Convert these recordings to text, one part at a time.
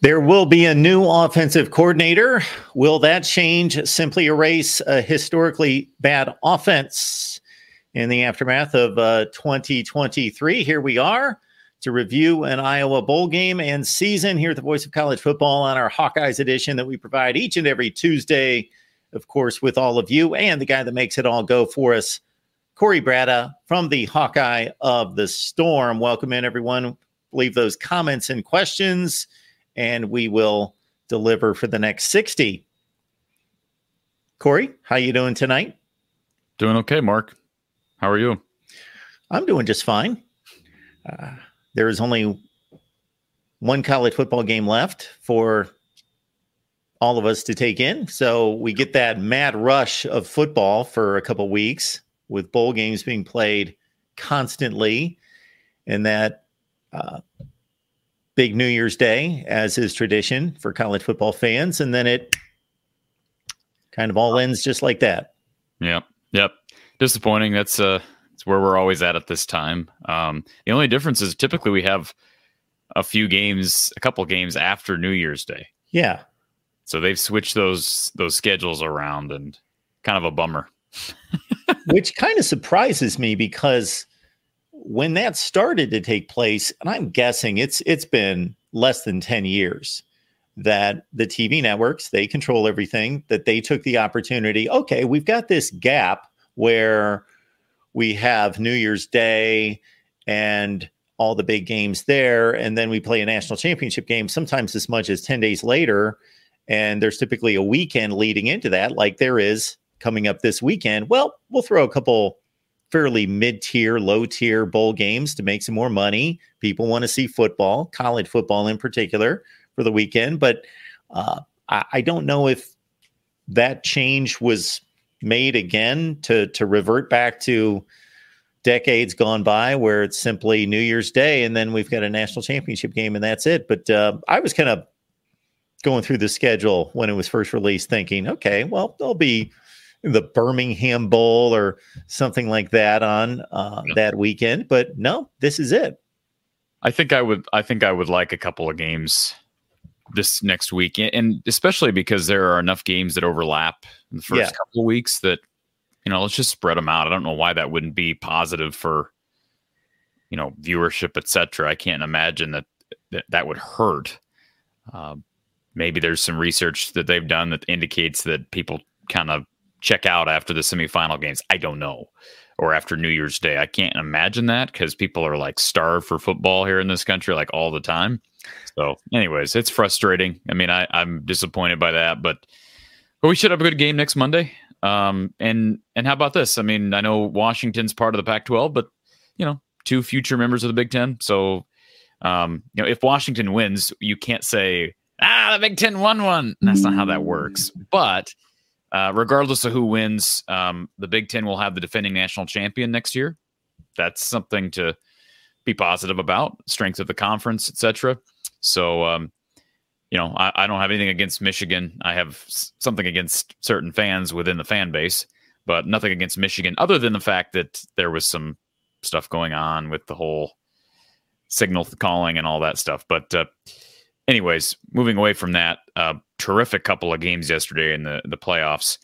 There will be a new offensive coordinator. Will that change simply erase a historically bad offense? In the aftermath of uh, 2023, here we are to review an Iowa Bowl game and season here at the Voice of College Football on our Hawkeyes edition that we provide each and every Tuesday, of course, with all of you and the guy that makes it all go for us, Cory Brada from the Hawkeye of the Storm. Welcome in, everyone. Leave those comments and questions and we will deliver for the next 60. Cory, how you doing tonight? Doing okay, Mark. How are you? I'm doing just fine. Uh, there is only one college football game left for all of us to take in. So we get that mad rush of football for a couple weeks with bowl games being played constantly and that uh, big New Year's Day, as is tradition for college football fans, and then it kind of all ends just like that. Yep, yep. Disappointing. That's uh, it's where we're always at at this time. Um, the only difference is typically we have a few games, a couple games after New Year's Day. Yeah. So they've switched those those schedules around, and kind of a bummer. Which kind of surprises me because when that started to take place, and I'm guessing it's it's been less than 10 years that the TV networks, they control everything, that they took the opportunity, okay, we've got this gap where we have New Year's Day and all the big games there and then we play a national championship game sometimes as much as 10 days later and there's typically a weekend leading into that like there is coming up this weekend. Well we'll throw a couple fairly mid tier, low tier bowl games to make some more money. People want to see football, college football in particular, for the weekend. But uh, I, I don't know if that change was made again to to revert back to decades gone by where it's simply New Year's Day and then we've got a national championship game and that's it. But uh, I was kind of going through the schedule when it was first released, thinking, okay, well, there'll be the Birmingham Bowl or something like that on uh, yeah. that weekend. But no, this is it. I think I would. I think I would like a couple of games this next week, and especially because there are enough games that overlap in the first yeah. couple of weeks that you know let's just spread them out. I don't know why that wouldn't be positive for you know viewership, etc. I can't imagine that that, that would hurt. Uh, maybe there's some research that they've done that indicates that people kind of check out after the semifinal games. I don't know. Or after New Year's Day. I can't imagine that because people are like starved for football here in this country like all the time. So, anyways, it's frustrating. I mean, I, I'm disappointed by that, but we should have a good game next Monday. Um, and and how about this? I mean, I know Washington's part of the Pac-12, but you know, two future members of the Big Ten. So, um, you know, if Washington wins, you can't say ah the Big Ten won one. That's not how that works. But uh, regardless of who wins, um, the Big Ten will have the defending national champion next year. That's something to be positive about. Strength of the conference, etc. So, um, you know, I, I, don't have anything against Michigan. I have something against certain fans within the fan base, but nothing against Michigan, other than the fact that there was some stuff going on with the whole signal calling and all that stuff. But uh, anyways, moving away from that, uh, terrific couple of games yesterday in the the playoffs,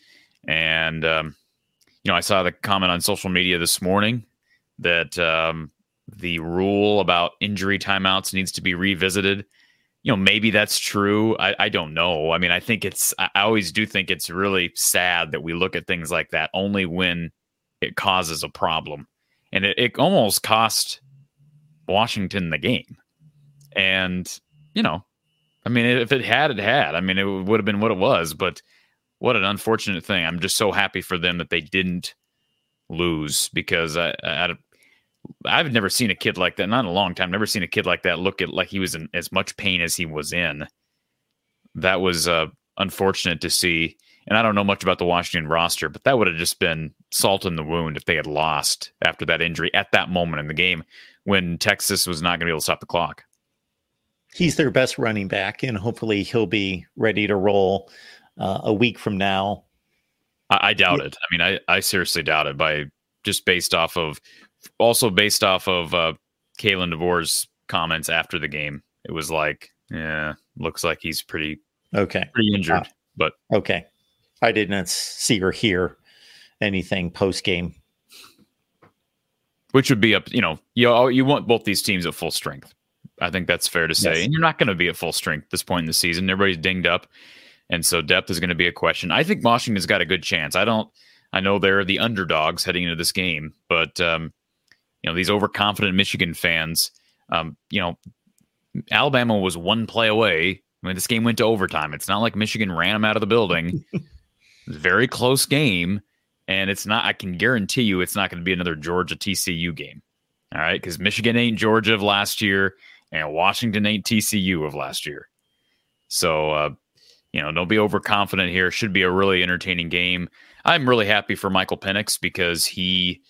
and um, you know I saw the comment on social media this morning that um, the rule about injury timeouts needs to be revisited. You know, maybe that's true. I, I don't know. I mean, I think it's. I always do think it's really sad that we look at things like that only when it causes a problem, and it, it almost cost Washington the game. And you know, I mean, if it had, it had. I mean, it would have been what it was. But what an unfortunate thing. I'm just so happy for them that they didn't lose because I, I I've never seen a kid like that. Not in a long time. Never seen a kid like that look at like he was in as much pain as he was in. That was uh, unfortunate to see. And I don't know much about the Washington roster, but that would have just been salt in the wound if they had lost after that injury at that moment in the game when Texas was not going to be able to stop the clock he's their best running back, and hopefully he'll be ready to roll uh, a week from now. I, I doubt yeah. it. I mean, I, I seriously doubt it by just based off of also based off of uh, Kalen DeBoer's comments after the game. It was like, yeah, looks like he's pretty okay, pretty injured. Uh, but okay, I did not see or hear anything post game. Which would be up, you know, you you want both these teams at full strength. I think that's fair to say. Yes. And you're not going to be at full strength this point in the season. Everybody's dinged up. And so depth is going to be a question. I think Washington's got a good chance. I don't I know they're the underdogs heading into this game, but um, you know, these overconfident Michigan fans, um, you know, Alabama was one play away when this game went to overtime. It's not like Michigan ran them out of the building. it's a very close game. And it's not, I can guarantee you it's not going to be another Georgia TCU game. All right. Because Michigan ain't Georgia of last year and Washington ain't TCU of last year. So, uh, you know, don't be overconfident here. Should be a really entertaining game. I'm really happy for Michael Penix because he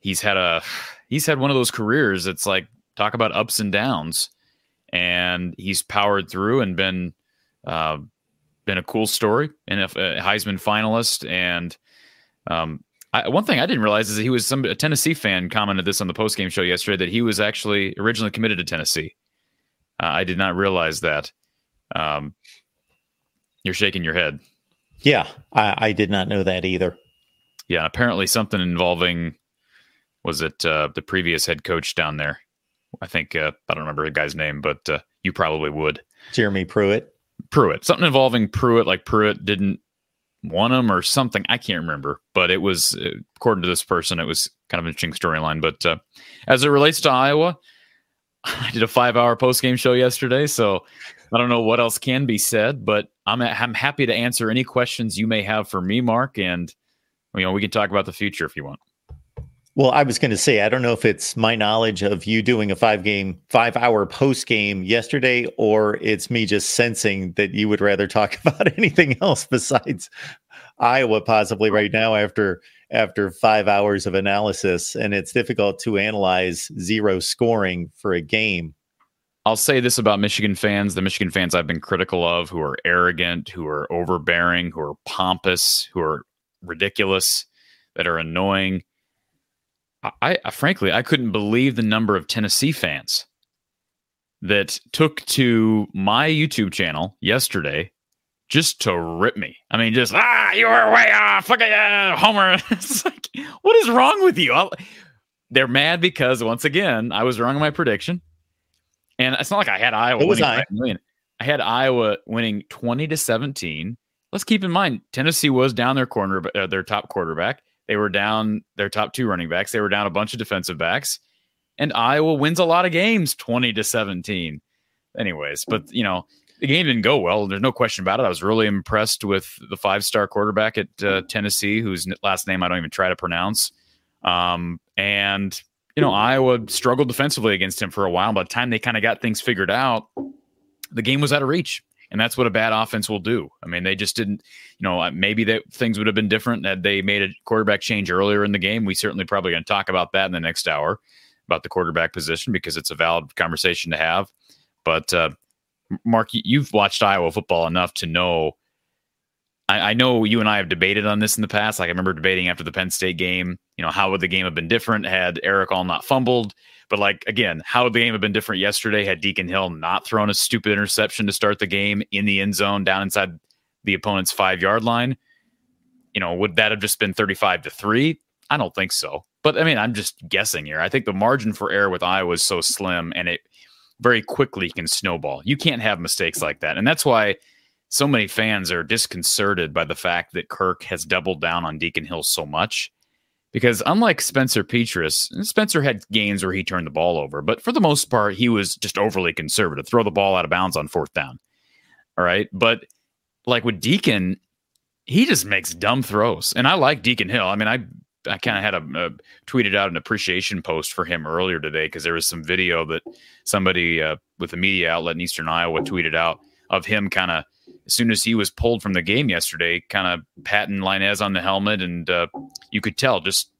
he's had a he's had one of those careers. It's like talk about ups and downs, and he's powered through and been uh, been a cool story and a, a Heisman finalist. And um, I, one thing I didn't realize is that he was some a Tennessee fan commented this on the post game show yesterday that he was actually originally committed to Tennessee. Uh, I did not realize that. Um, you're shaking your head. Yeah, I, I did not know that either. Yeah, apparently something involving was it uh, the previous head coach down there? I think uh, I don't remember the guy's name, but uh, you probably would. Jeremy Pruitt. Pruitt. Something involving Pruitt, like Pruitt didn't want him or something. I can't remember, but it was uh, according to this person, it was kind of an interesting storyline. But uh, as it relates to Iowa, I did a five-hour post-game show yesterday, so I don't know what else can be said. But I'm I'm happy to answer any questions you may have for me, Mark, and you know we can talk about the future if you want. Well, I was going to say, I don't know if it's my knowledge of you doing a five game, five hour post game yesterday, or it's me just sensing that you would rather talk about anything else besides Iowa, possibly right now after after five hours of analysis. And it's difficult to analyze zero scoring for a game. I'll say this about Michigan fans the Michigan fans I've been critical of, who are arrogant, who are overbearing, who are pompous, who are ridiculous, that are annoying I, I frankly I couldn't believe the number of Tennessee fans that took to my YouTube channel yesterday just to rip me. I mean, just ah, you were way off, fuck yeah, Homer. it's like, what is wrong with you? I'll, they're mad because once again I was wrong in my prediction, and it's not like I had Iowa. It was I. I had Iowa winning twenty to seventeen. Let's keep in mind Tennessee was down their corner, uh, their top quarterback. They were down their top two running backs. They were down a bunch of defensive backs. And Iowa wins a lot of games 20 to 17. Anyways, but you know, the game didn't go well. There's no question about it. I was really impressed with the five star quarterback at uh, Tennessee, whose last name I don't even try to pronounce. Um, and, you know, Iowa struggled defensively against him for a while. By the time they kind of got things figured out, the game was out of reach and that's what a bad offense will do. I mean, they just didn't, you know, maybe that things would have been different had they made a quarterback change earlier in the game. We certainly probably going to talk about that in the next hour about the quarterback position because it's a valid conversation to have. But uh, Mark, you've watched Iowa football enough to know. I, I know you and I have debated on this in the past. Like I remember debating after the Penn State game. You know, how would the game have been different had Erick All not fumbled? But like again, how would the game have been different yesterday had Deacon Hill not thrown a stupid interception to start the game in the end zone down inside the opponent's five yard line? You know, would that have just been 35 to 3? I don't think so. But I mean, I'm just guessing here. I think the margin for error with Iowa is so slim and it very quickly can snowball. You can't have mistakes like that. And that's why so many fans are disconcerted by the fact that Kirk has doubled down on Deacon Hill so much because unlike Spencer Petras, Spencer had games where he turned the ball over, but for the most part, he was just overly conservative, throw the ball out of bounds on fourth down. All right. But like with Deacon, he just makes dumb throws. And I like Deacon Hill. I mean, I I kind of had a, a, tweeted out an appreciation post for him earlier today because there was some video that somebody uh, with a media outlet in Eastern Iowa tweeted out of him kind of as soon as he was pulled from the game yesterday, kind of patting Lainez on the helmet, and uh, you could tell just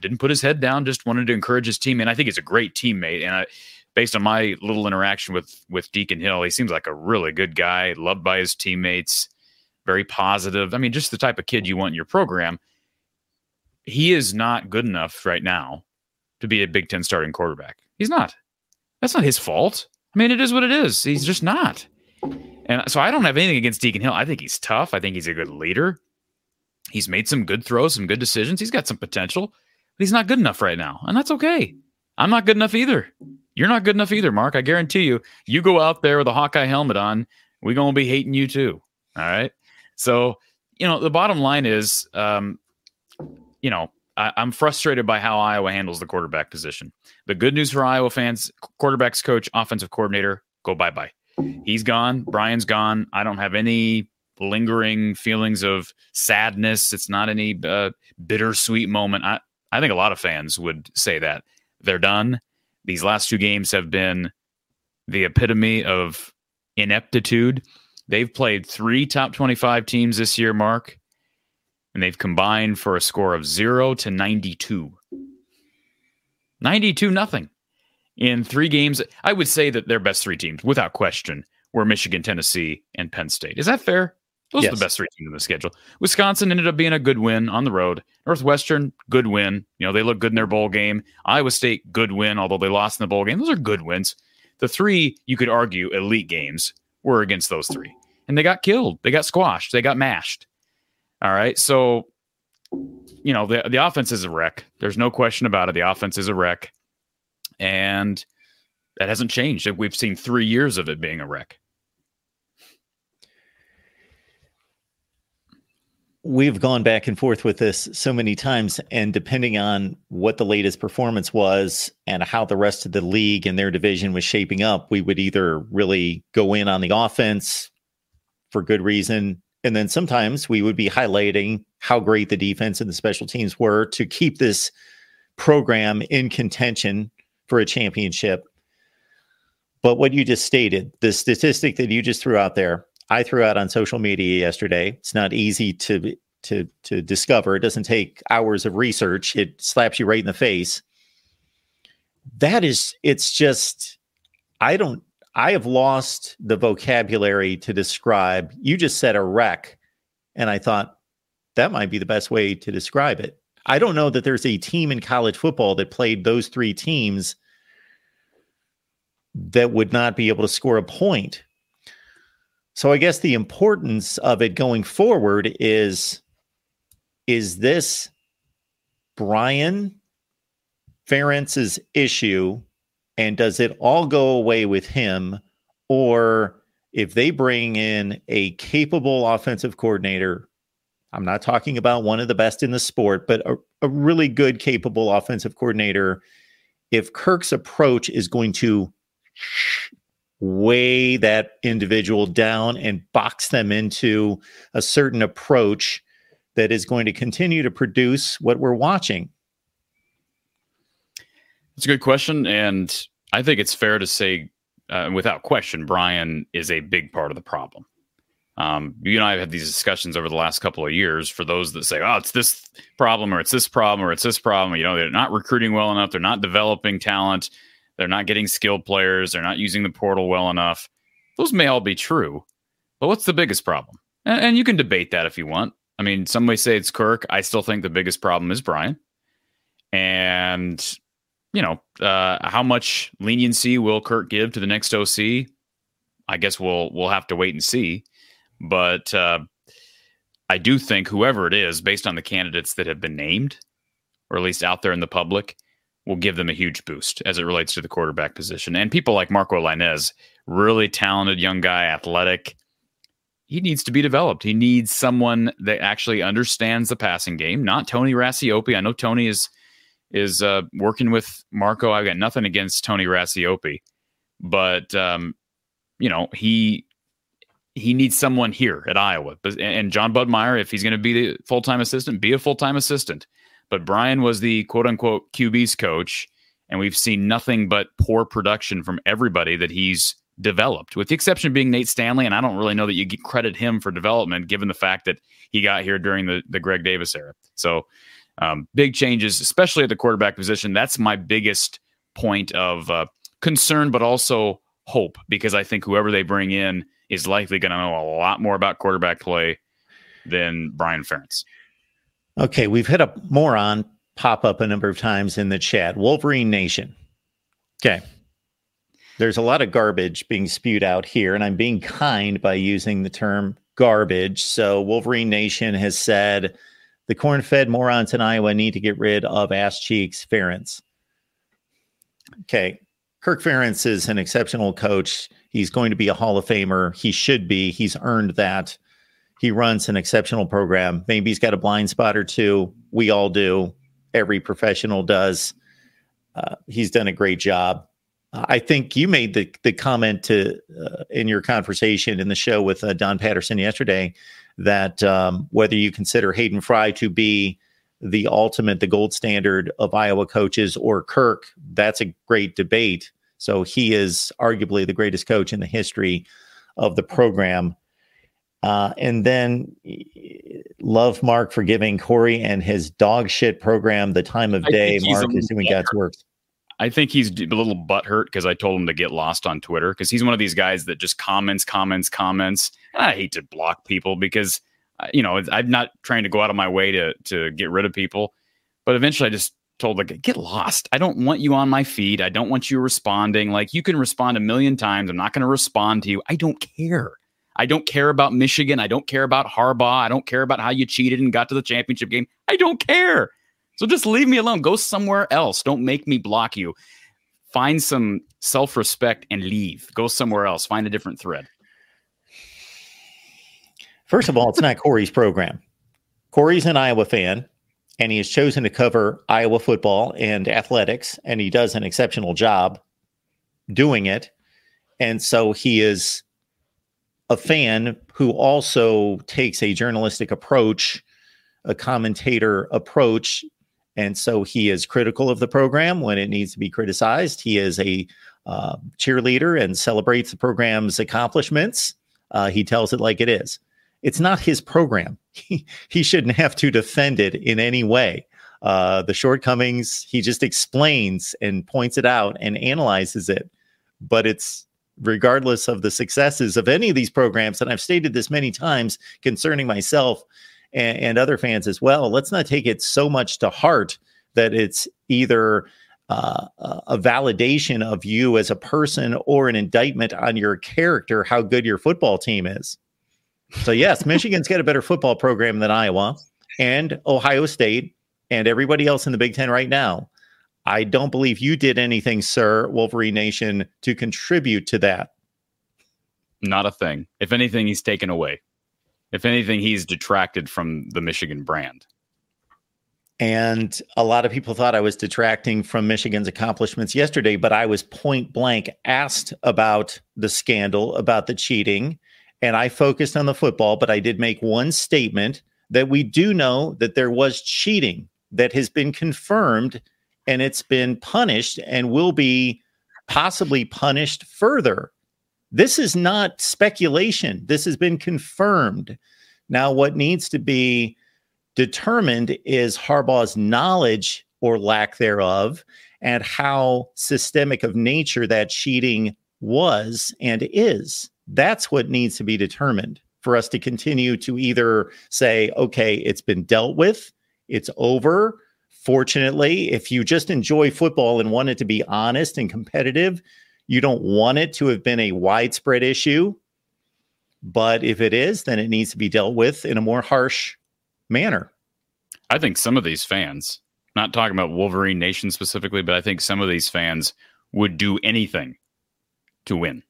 didn't put his head down, just wanted to encourage his team. And I think he's a great teammate. And I, based on my little interaction with with Deacon Hill, he seems like a really good guy, loved by his teammates, very positive. I mean, just the type of kid you want in your program. He is not good enough right now to be a Big Ten starting quarterback. He's not. That's not his fault. I mean, it is what it is. He's just not. And so I don't have anything against Deacon Hill. I think he's tough. I think he's a good leader. He's made some good throws, some good decisions. He's got some potential, but he's not good enough right now. And that's okay. I'm not good enough either. You're not good enough either, Mark. I guarantee you. You go out there with a Hawkeye helmet on, we're going to be hating you too. All right. So, you know, the bottom line is, um, you know, I, am frustrated by how Iowa handles the quarterback position. The good news for Iowa fans quarterbacks coach, offensive coordinator, go bye bye. He's gone. Brian's gone. I don't have any lingering feelings of sadness. It's not any uh, bittersweet moment. I, I think a lot of fans would say that. They're done. These last two games have been the epitome of ineptitude. They've played three top 25 teams this year, Mark, and they've combined for a score of 0 to 92. 92 nothing in three games. I would say that their best three teams, without question, were Michigan, Tennessee, and Penn State. Is that fair? Those yes. are the best three teams in the schedule. Wisconsin ended up being a good win on the road. Northwestern, good win. You know, they look good in their bowl game. Iowa State, good win, although they lost in the bowl game. Those are good wins. The three, you could argue, elite games were against those three. And they got killed. They got squashed. They got mashed. All right. So, you know, the, the offense is a wreck. There's no question about it. The offense is a wreck. And that hasn't changed. We've seen three years of it being a wreck. we've gone back and forth with this so many times and depending on what the latest performance was and how the rest of the league and their division was shaping up we would either really go in on the offense for good reason and then sometimes we would be highlighting how great the defense and the special teams were to keep this program in contention for a championship but what you just stated the statistic that you just threw out there I threw out on social media yesterday. It's not easy to to to discover. It doesn't take hours of research. It slaps you right in the face. That is it's just I don't I have lost the vocabulary to describe. You just said a wreck and I thought that might be the best way to describe it. I don't know that there's a team in college football that played those three teams that would not be able to score a point so I guess the importance of it going forward is is this Brian Ferentz's issue and does it all go away with him or if they bring in a capable offensive coordinator I'm not talking about one of the best in the sport but a, a really good capable offensive coordinator if Kirk's approach is going to weigh that individual down and box them into a certain approach that is going to continue to produce what we're watching? It's a good question. And I think it's fair to say, uh, without question, Brian is a big part of the problem. Um, you and I have had these discussions over the last couple of years for those that say, oh, it's this problem or it's this problem or it's this problem. You know, they're not recruiting well enough. They're not developing talent. They're not getting skilled players. They're not using the portal well enough. Those may all be true, but what's the biggest problem? And, and you can debate that if you want. I mean, some may say it's Kirk. I still think the biggest problem is Brian. And you know, uh, how much leniency will Kirk give to the next OC? I guess we'll we'll have to wait and see. But uh, I do think whoever it is, based on the candidates that have been named, or at least out there in the public, will give them a huge boost as it relates to the quarterback position. And people like Marco Lainez, really talented young guy, athletic. He needs to be developed. He needs someone that actually understands the passing game, not Tony Racioppi. I know Tony is is uh, working with Marco. I've got nothing against Tony Racioppi, but um, you know he he needs someone here at Iowa. And Jon Budmayr, if he's going to be the full time assistant, be a full time assistant. But Brian was the quote unquote QB's coach, and we've seen nothing but poor production from everybody that he's developed, with the exception of being Nate Stanley. And I don't really know that you credit him for development, given the fact that he got here during the, the Greg Davis era. So um, big changes, especially at the quarterback position. That's my biggest point of uh, concern, but also hope, because I think whoever they bring in is likely going to know a lot more about quarterback play than Brian Ferentz. Okay, we've had a moron pop up a number of times in the chat. Wolverine Nation. Okay. there's a lot of garbage being spewed out here, and I'm being kind by using the term garbage. So, Wolverine Nation has said the corn fed morons in Iowa need to get rid of ass cheeks Ferentz. Okay. Kirk Ferentz is an exceptional coach. He's going to be a Hall of Famer. He should be. He's earned that. He runs an exceptional program. Maybe he's got a blind spot or two. We all do. Every professional does. Uh, he's done a great job. I think you made the the comment to uh, in your conversation in the show with uh, Don Patterson yesterday that um, whether you consider Hayden Fry to be the ultimate, the gold standard of Iowa coaches or Kirk, that's a great debate. So he is arguably the greatest coach in the history of the program. Uh, and then love Mark for giving Cory and his dog shit program the time of day. Mark is doing God's work. I think he's a little butthurt because I told him to get lost on Twitter because he's one of these guys that just comments, comments, comments. And I hate to block people because uh, you know I'm not trying to go out of my way to to get rid of people, but eventually I just told like get lost. I don't want you on my feed. I don't want you responding. Like you can respond a million times. I'm not going to respond to you. I don't care. I don't care about Michigan. I don't care about Harbaugh. I don't care about how you cheated and got to the championship game. I don't care. So just leave me alone. Go somewhere else. Don't make me block you. Find some self respect and leave. Go somewhere else. Find a different thread. First of all, it's not Cory's program. Cory's an Iowa fan, and he has chosen to cover Iowa football and athletics, and he does an exceptional job doing it. And so he is a fan who also takes a journalistic approach, a commentator approach and so he is critical of the program when it needs to be criticized. He is a uh, cheerleader and celebrates the program's accomplishments. Uh, he tells it like it is. It's not his program. He, he shouldn't have to defend it in any way. Uh, the shortcomings, he just explains and points it out and analyzes it. But it's regardless of the successes of any of these programs, and I've stated this many times concerning myself and, and other fans as well. Let's not take it so much to heart that it's either uh, a validation of you as a person or an indictment on your character, how good your football team is. So, yes, Michigan's got a better football program than Iowa and Ohio State and everybody else in the Big Ten right now. I don't believe you did anything, sir, Wolverine Nation, to contribute to that. Not a thing. If anything, he's taken away. If anything, he's detracted from the Michigan brand. And a lot of people thought I was detracting from Michigan's accomplishments yesterday, but I was point blank asked about the scandal, about the cheating, and I focused on the football, but I did make one statement that we do know that there was cheating that has been confirmed and it's been punished and will be possibly punished further. This is not speculation. This has been confirmed. Now, what needs to be determined is Harbaugh's knowledge or lack thereof and how systemic of nature that cheating was and is. That's what needs to be determined for us to continue to either say, okay, it's been dealt with, it's over. Fortunately, if you just enjoy football and want it to be honest and competitive, you don't want it to have been a widespread issue. But if it is, then it needs to be dealt with in a more harsh manner. I think some of these fans, not talking about Wolverine Nation specifically, but I think some of these fans would do anything to win.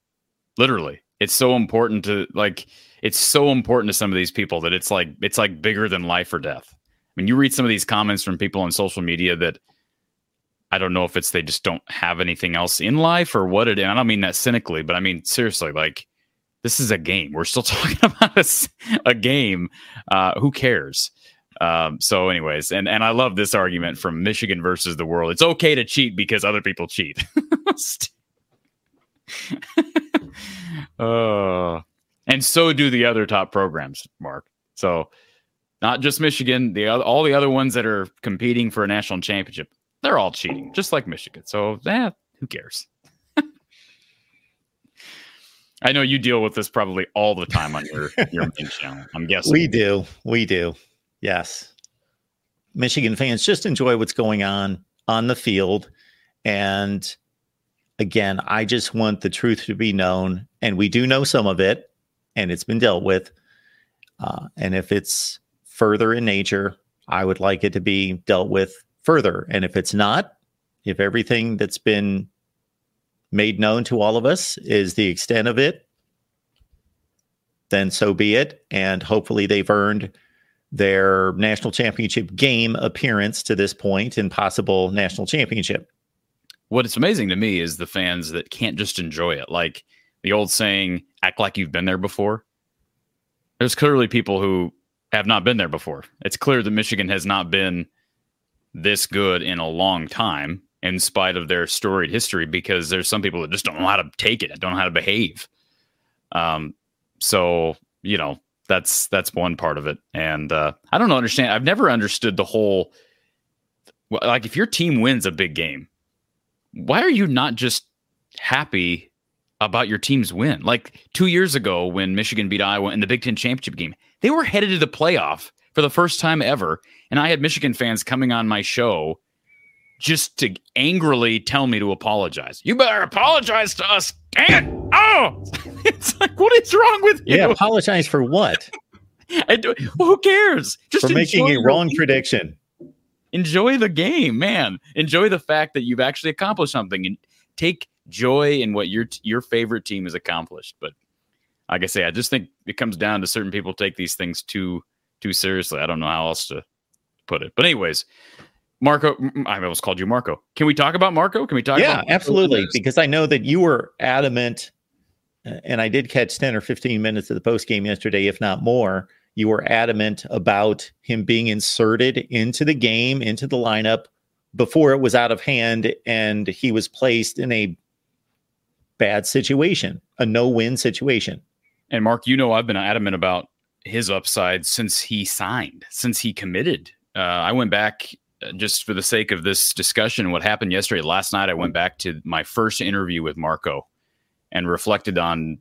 Literally. It's so important to like it's so important to some of these people that it's like it's like bigger than life or death. I mean, you read some of these comments from people on social media that I don't know if it's they just don't have anything else in life or what it. I don't mean that cynically, but I mean seriously. Like this is a game. We're still talking about a, a game. Uh, who cares? Um, so, anyways, and and I love this argument from Michigan versus the world. It's okay to cheat because other people cheat. uh, and so do the other top programs, Mark. So, not just Michigan, the all the other ones that are competing for a national championship, they're all cheating, just like Michigan. So, that eh, who cares? I know you deal with this probably all the time on your your main channel. I'm guessing we do. We do. Yes. Michigan fans just enjoy what's going on on the field, and again, I just want the truth to be known, and we do know some of it, and it's been dealt with. Uh, and if it's further in nature, I would like it to be dealt with further. And if it's not, if everything that's been made known to all of us is the extent of it, then so be it. And hopefully they've earned their national championship game appearance to this point and possible national championship. What's amazing to me is the fans that can't just enjoy it. Like the old saying, act like you've been there before. There's clearly people who have not been there before. It's clear that Michigan has not been this good in a long time in spite of their storied history because there's some people that just don't know how to take it, don't know how to behave. Um, so you know that's that's one part of it, and uh, I don't understand. I've never understood the whole like if your team wins a big game, why are you not just happy about your team's win? Like two years ago when Michigan beat Iowa in the Big Ten championship game, they were headed to the playoff for the first time ever, and I had Michigan fans coming on my show just to angrily tell me to apologize. You better apologize to us. Dang it. Oh, it's like, what is wrong with you? Yeah, apologize for what? I do, well, who cares? Just for making a wrong game. prediction. Enjoy the game, man. Enjoy the fact that you've actually accomplished something and take joy in what your your favorite team has accomplished. But like I say, I just think it comes down to certain people take these things too too seriously. I don't know how else to put it. But anyways, Marco, I almost called you Marco. Can we talk about Marco? Can we talk? Yeah, absolutely. Because I know that you were adamant, uh, and I did catch ten or fifteen minutes of the post game yesterday, if not more. You were adamant about him being inserted into the game, into the lineup before it was out of hand, and he was placed in a bad situation, a no-win situation. And Mark, you know, I've been adamant about his upside since he signed, since he committed. Uh, I went back uh, just for the sake of this discussion, what happened yesterday, last night, I went back to my first interview with Marco and reflected on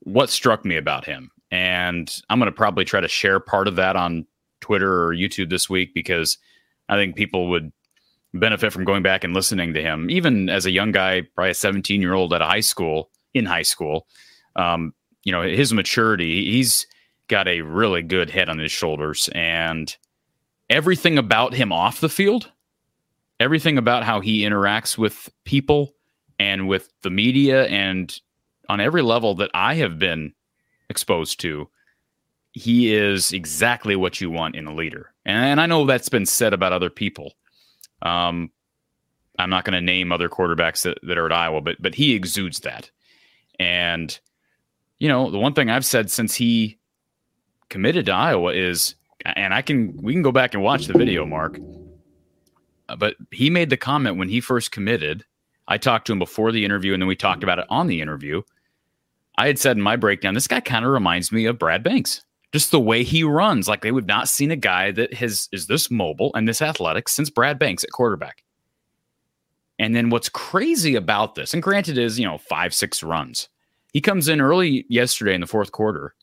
what struck me about him. And I'm going to probably try to share part of that on Twitter or YouTube this week because I think people would benefit from going back and listening to him, even as a young guy, probably a 17 year old at a high school, in high school. Um, you know, his maturity, he's got a really good head on his shoulders. And everything about him off the field, everything about how he interacts with people and with the media and on every level that I have been exposed to, he is exactly what you want in a leader. And I know that's been said about other people. Um, I'm not going to name other quarterbacks that, that are at Iowa, but but he exudes that. And you know, the one thing I've said since he committed to Iowa is and I can we can go back and watch the video, Mark. Uh, but he made the comment when he first committed. I talked to him before the interview, and then we talked about it on the interview. I had said in my breakdown, this guy kind of reminds me of Brad Banks. Just the way he runs, like they would not seen a guy that has is this mobile and this athletic since Brad Banks at quarterback. And then what's crazy about this, and granted, is you know five six runs. He comes in early yesterday in the fourth quarter,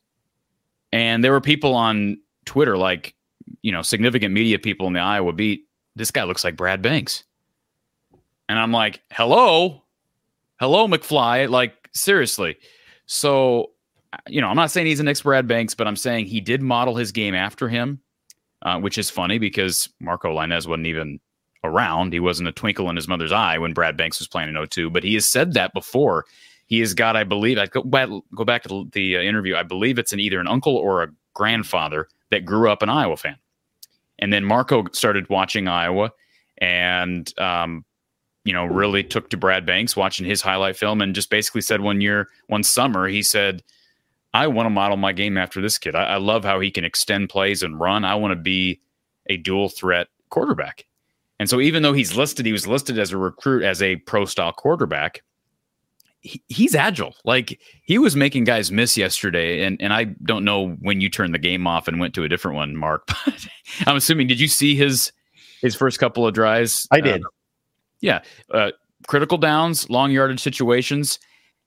and there were people on Twitter, like, you know, significant media people in the Iowa beat, this guy looks like Brad Banks. And I'm like, hello, hello, McFly. Like, seriously. So, you know, I'm not saying he's an ex Brad Banks, but I'm saying he did model his game after him, uh, which is funny because Marco Lainez wasn't even around. He wasn't a twinkle in his mother's eye when Brad Banks was playing in 02, but he has said that before. He has got, I believe, I go back, go back to the uh, interview. I believe it's an either an uncle or a grandfather that grew up an Iowa fan. And then Marco started watching Iowa and, um, you know, really took to Brad Banks watching his highlight film and just basically said one year, one summer, he said, I want to model my game after this kid. I, I love how he can extend plays and run. I want to be a dual threat quarterback. And so even though he's listed, he was listed as a recruit as a pro style quarterback he's agile. Like he was making guys miss yesterday, and and I don't know when you turned the game off and went to a different one, Mark. But I'm assuming did you see his his first couple of drives? I did. Uh, yeah, uh, critical downs, long yardage situations,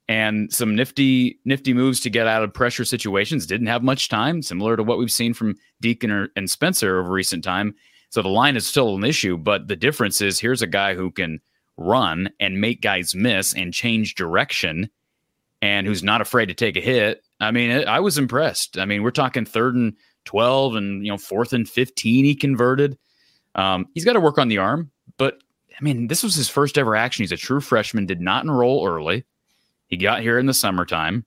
and some nifty nifty moves to get out of pressure situations. Didn't have much time, similar to what we've seen from Deacon or, and Spencer over recent time. So the line is still an issue, but the difference is here's a guy who can run and make guys miss and change direction and who's not afraid to take a hit. I mean, I was impressed. I mean, we're talking third and 12 and, you know, fourth and 15 he converted. Um, he's got to work on the arm, but I mean, this was his first ever action. He's a true freshman, did not enroll early. He got here in the summertime.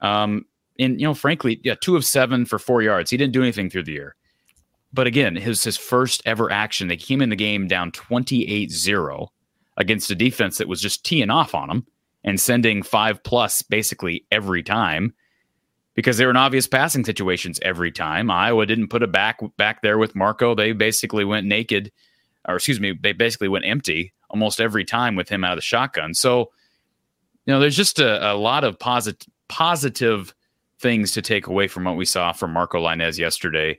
Um, and, you know, frankly, yeah, two of seven for four yards. He didn't do anything through the year. But again, his his first ever action. They came in the game down 28 0 against a defense that was just teeing off on him and sending five plus basically every time because they were in obvious passing situations every time. Iowa didn't put a back back there with Marco. They basically went naked, or excuse me, they basically went empty almost every time with him out of the shotgun. So, you know, there's just a, a lot of positive positive things to take away from what we saw from Marco Lainez yesterday.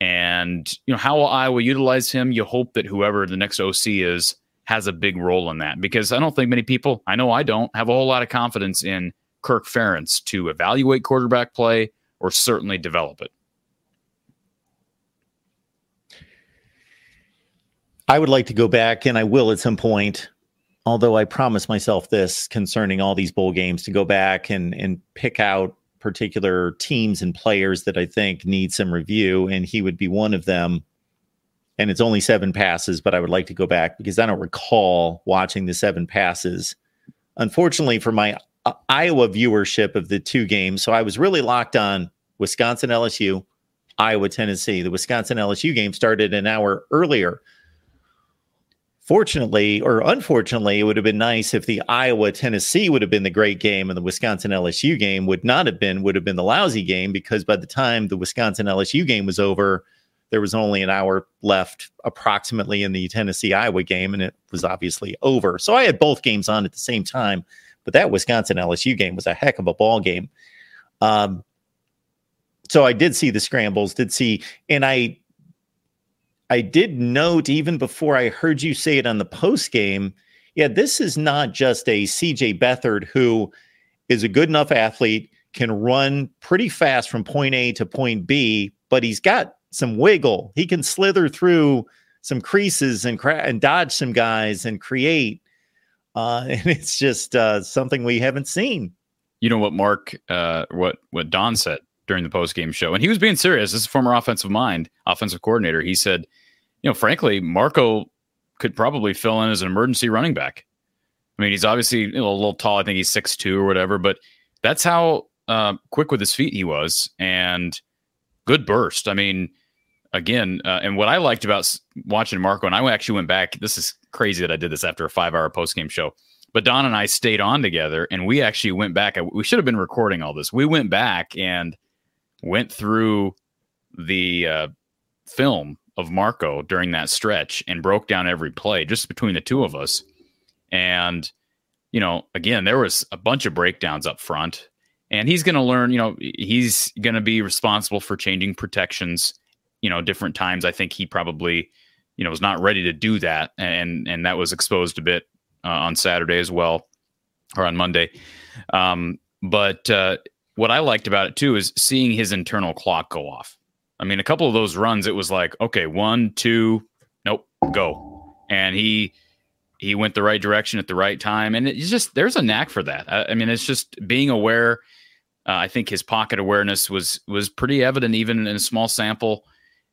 And you know how will Iowa utilize him? You hope that whoever the next OC is has a big role in that because I don't think many people, I know I don't, have a whole lot of confidence in Kirk Ferentz to evaluate quarterback play or certainly develop it. I would like to go back, and I will at some point, although I promised myself this concerning all these bowl games to go back and, and pick out particular teams and players that I think need some review, and he would be one of them and it's only seven passes, but I would like to go back because I don't recall watching the seven passes. Unfortunately, for my uh, Iowa viewership of the two games, so I was really locked on Wisconsin LSU, Iowa Tennessee. The Wisconsin LSU game started an hour earlier. Fortunately, or unfortunately, it would have been nice if the Iowa Tennessee would have been the great game and the Wisconsin LSU game would not have been, would have been the lousy game because by the time the Wisconsin LSU game was over, there was only an hour left approximately in the Tennessee Iowa game, and it was obviously over. So I had both games on at the same time, but that Wisconsin LSU game was a heck of a ball game. Um, so I did see the scrambles, did see, and I I did note even before I heard you say it on the post game, yeah, this is not just a CJ Beathard who is a good enough athlete, can run pretty fast from point A to point B, but he's got some wiggle. He can slither through some creases and cra- and dodge some guys and create. Uh, and it's just uh, something we haven't seen. You know what Mark, uh, what what Don said during the post game show, and he was being serious. This is former offensive mind, offensive coordinator. He said, you know, frankly, Marco could probably fill in as an emergency running back. I mean, he's obviously a little tall. I think he's six two or whatever, but that's how uh, quick with his feet he was, and good burst. I mean, again, uh, and what I liked about watching Marco, and I actually went back. This is crazy that I did this after a five-hour post-game show. But Don and I stayed on together, and we actually went back. We should have been recording all this. We went back and went through the uh, film of Marco during that stretch and broke down every play just between the two of us. And you know, again, there was a bunch of breakdowns up front, and he's going to learn. You know, he's going to be responsible for changing protections you know different times. I think he probably you know was not ready to do that and and that was exposed a bit uh, on saturday as well or on monday. Um, but uh, what i liked about it too is seeing his internal clock go off. I mean a couple of those runs it was like okay one two nope go. And he he went the right direction at the right time. And it's just there's a knack for that. I, I mean it's just being aware uh, i think his pocket awareness was was pretty evident even in a small sample.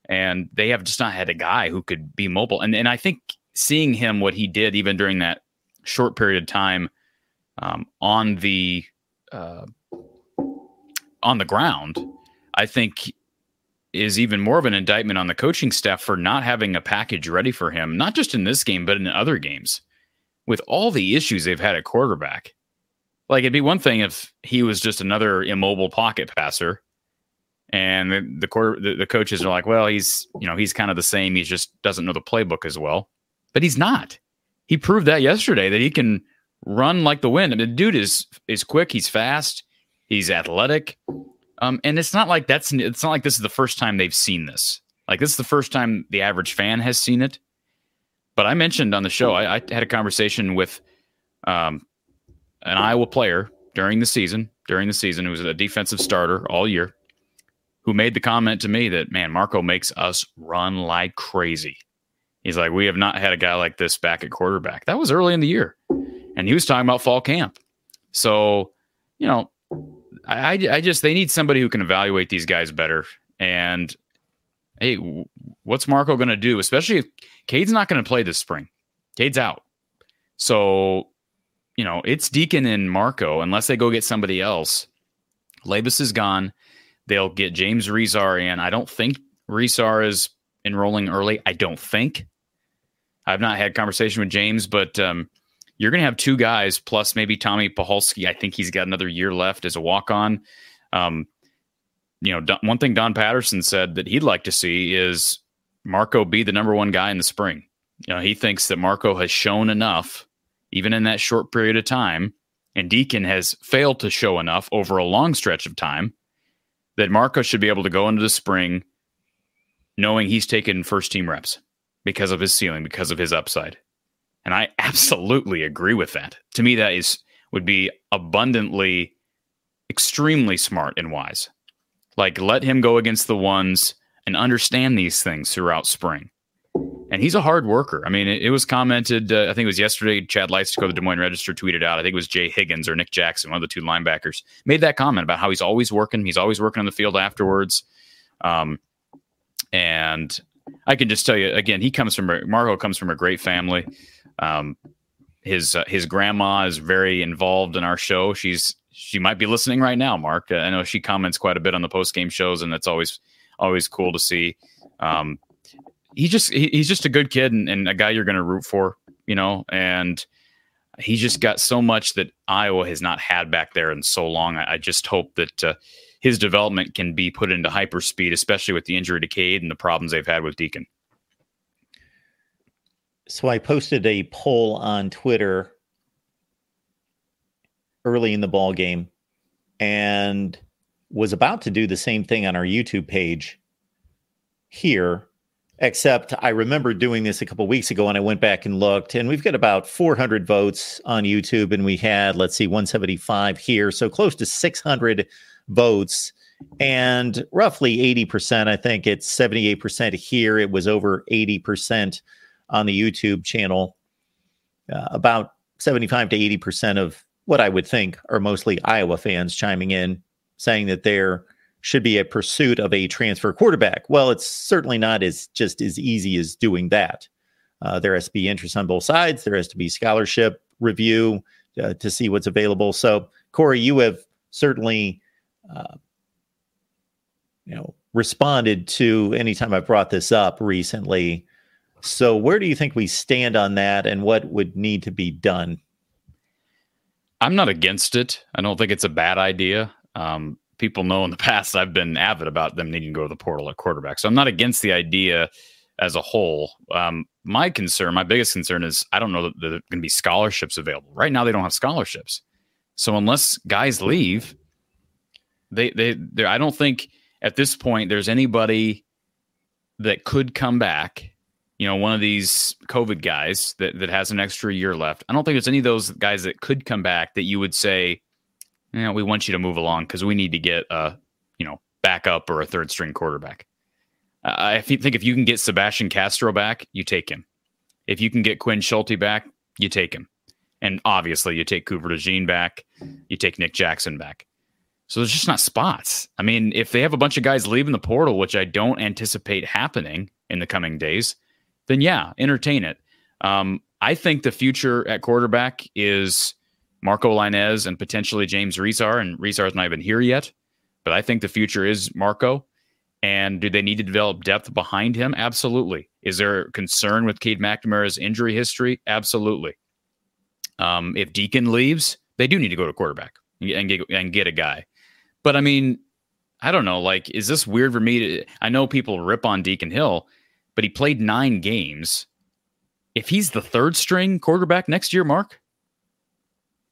And they have just not had a guy who could be mobile. And and I think seeing him what he did even during that short period of time um, on the uh, on the ground, I think is even more of an indictment on the coaching staff for not having a package ready for him, not just in this game but in other games. With all the issues they've had at quarterback, like it'd be one thing if he was just another immobile pocket passer and the the, core, the, the coaches are like, well, he's you know he's kind of the same. He just doesn't know the playbook as well, but he's not. He proved that yesterday that he can run like the wind. I mean, the dude is is quick. He's fast. He's athletic. Um, and it's not like that's it's not like this is the first time they've seen this. Like this is the first time the average fan has seen it. But I mentioned on the show, I, I had a conversation with um, an Iowa player during the season. During the season, who was a defensive starter all year who made the comment to me that, man, Marco makes us run like crazy. He's like, we have not had a guy like this back at quarterback. That was early in the year, and he was talking about fall camp. So, you know, I, I just they need somebody who can evaluate these guys better. And hey, what's Marco going to do? Especially if Cade's not going to play this spring. Cade's out. So, you know, it's Deacon and Marco unless they go get somebody else. Labas is gone. They'll get James Rezar in. I don't think Rezar is enrolling early. I don't think. I've not had conversation with James, but um, you're going to have two guys plus maybe Tommy Paholski. I think he's got another year left as a walk on. Um, you know, one thing Don Patterson said that he'd like to see is Marco be the number one guy in the spring. You know, he thinks that Marco has shown enough, even in that short period of time, and Deacon has failed to show enough over a long stretch of time that Marco should be able to go into the spring knowing he's taken first team reps because of his ceiling, because of his upside. And I absolutely agree with that. To me, that is would be abundantly, extremely smart and wise. Like let him go against the ones and understand these things throughout spring. And he's a hard worker. I mean, it, it was commented, uh, I think it was yesterday, Chad Leistikow, the Des Moines Register, tweeted out, I think it was Jay Higgins or Nick Jackson, one of the two linebackers, made that comment about how he's always working. He's always working on the field afterwards. Um, and I can just tell you again, he comes from Marco comes from a great family. Um, his uh, his grandma is very involved in our show. She's she might be listening right now, Mark. I know she comments quite a bit on the post game shows, and that's always always cool to see. Um, he just he, he's just a good kid and, and a guy you're going to root for, you know. And he just got so much that Iowa has not had back there in so long. I, I just hope that uh, his development can be put into hyperspeed, especially with the injury to Cade and the problems they've had with Deacon. So I posted a poll on Twitter early in the ball game and was about to do the same thing on our YouTube page here except I remember doing this a couple weeks ago and I went back and looked and we've got about 400 votes on YouTube and we had let's see 175 here so close to 600 votes and roughly 80% I think it's 78% here it was over 80% on the YouTube channel. Uh, about 75 to 80% of what I would think are mostly Iowa fans chiming in, saying that there should be a pursuit of a transfer quarterback. Well, it's certainly not as just as easy as doing that. Uh, there has to be interest on both sides. There has to be scholarship review uh, to see what's available. So, Cory, you have certainly, uh, you know, responded to anytime I've brought this up recently so, where do you think we stand on that, and what would need to be done? I'm not against it. I don't think it's a bad idea. Um, people know in the past I've been avid about them needing to go to the portal at quarterback, so I'm not against the idea as a whole. Um, my concern, my biggest concern, is I don't know that there are going to be scholarships available. Right now, they don't have scholarships, so unless guys leave, they they I don't think at this point there's anybody that could come back you know, one of these COVID guys that, that has an extra year left. I don't think there's any of those guys that could come back that you would say, know, we want you to move along because we need to get a, you know, backup or a third string quarterback. I think if you can get Sebastian Castro back, you take him. If you can get Quinn Schulte back, you take him. And obviously, you take Cooper DeJean back, you take Nick Jackson back. So there's just not spots. I mean, if they have a bunch of guys leaving the portal, which I don't anticipate happening in the coming days, then yeah, entertain it. Um, I think the future at quarterback is Marco Lainez and potentially James Resar, and Resar's not even here yet. But I think the future is Marco. And do they need to develop depth behind him? Absolutely. Is there a concern with Cade McNamara's injury history? Absolutely. Um, if Deacon leaves, they do need to go to quarterback and get and get a guy. But I mean, I don't know. Like, is this weird for me to? I know people rip on Deacon Hill but he played nine games. If he's the third string quarterback next year, Mark,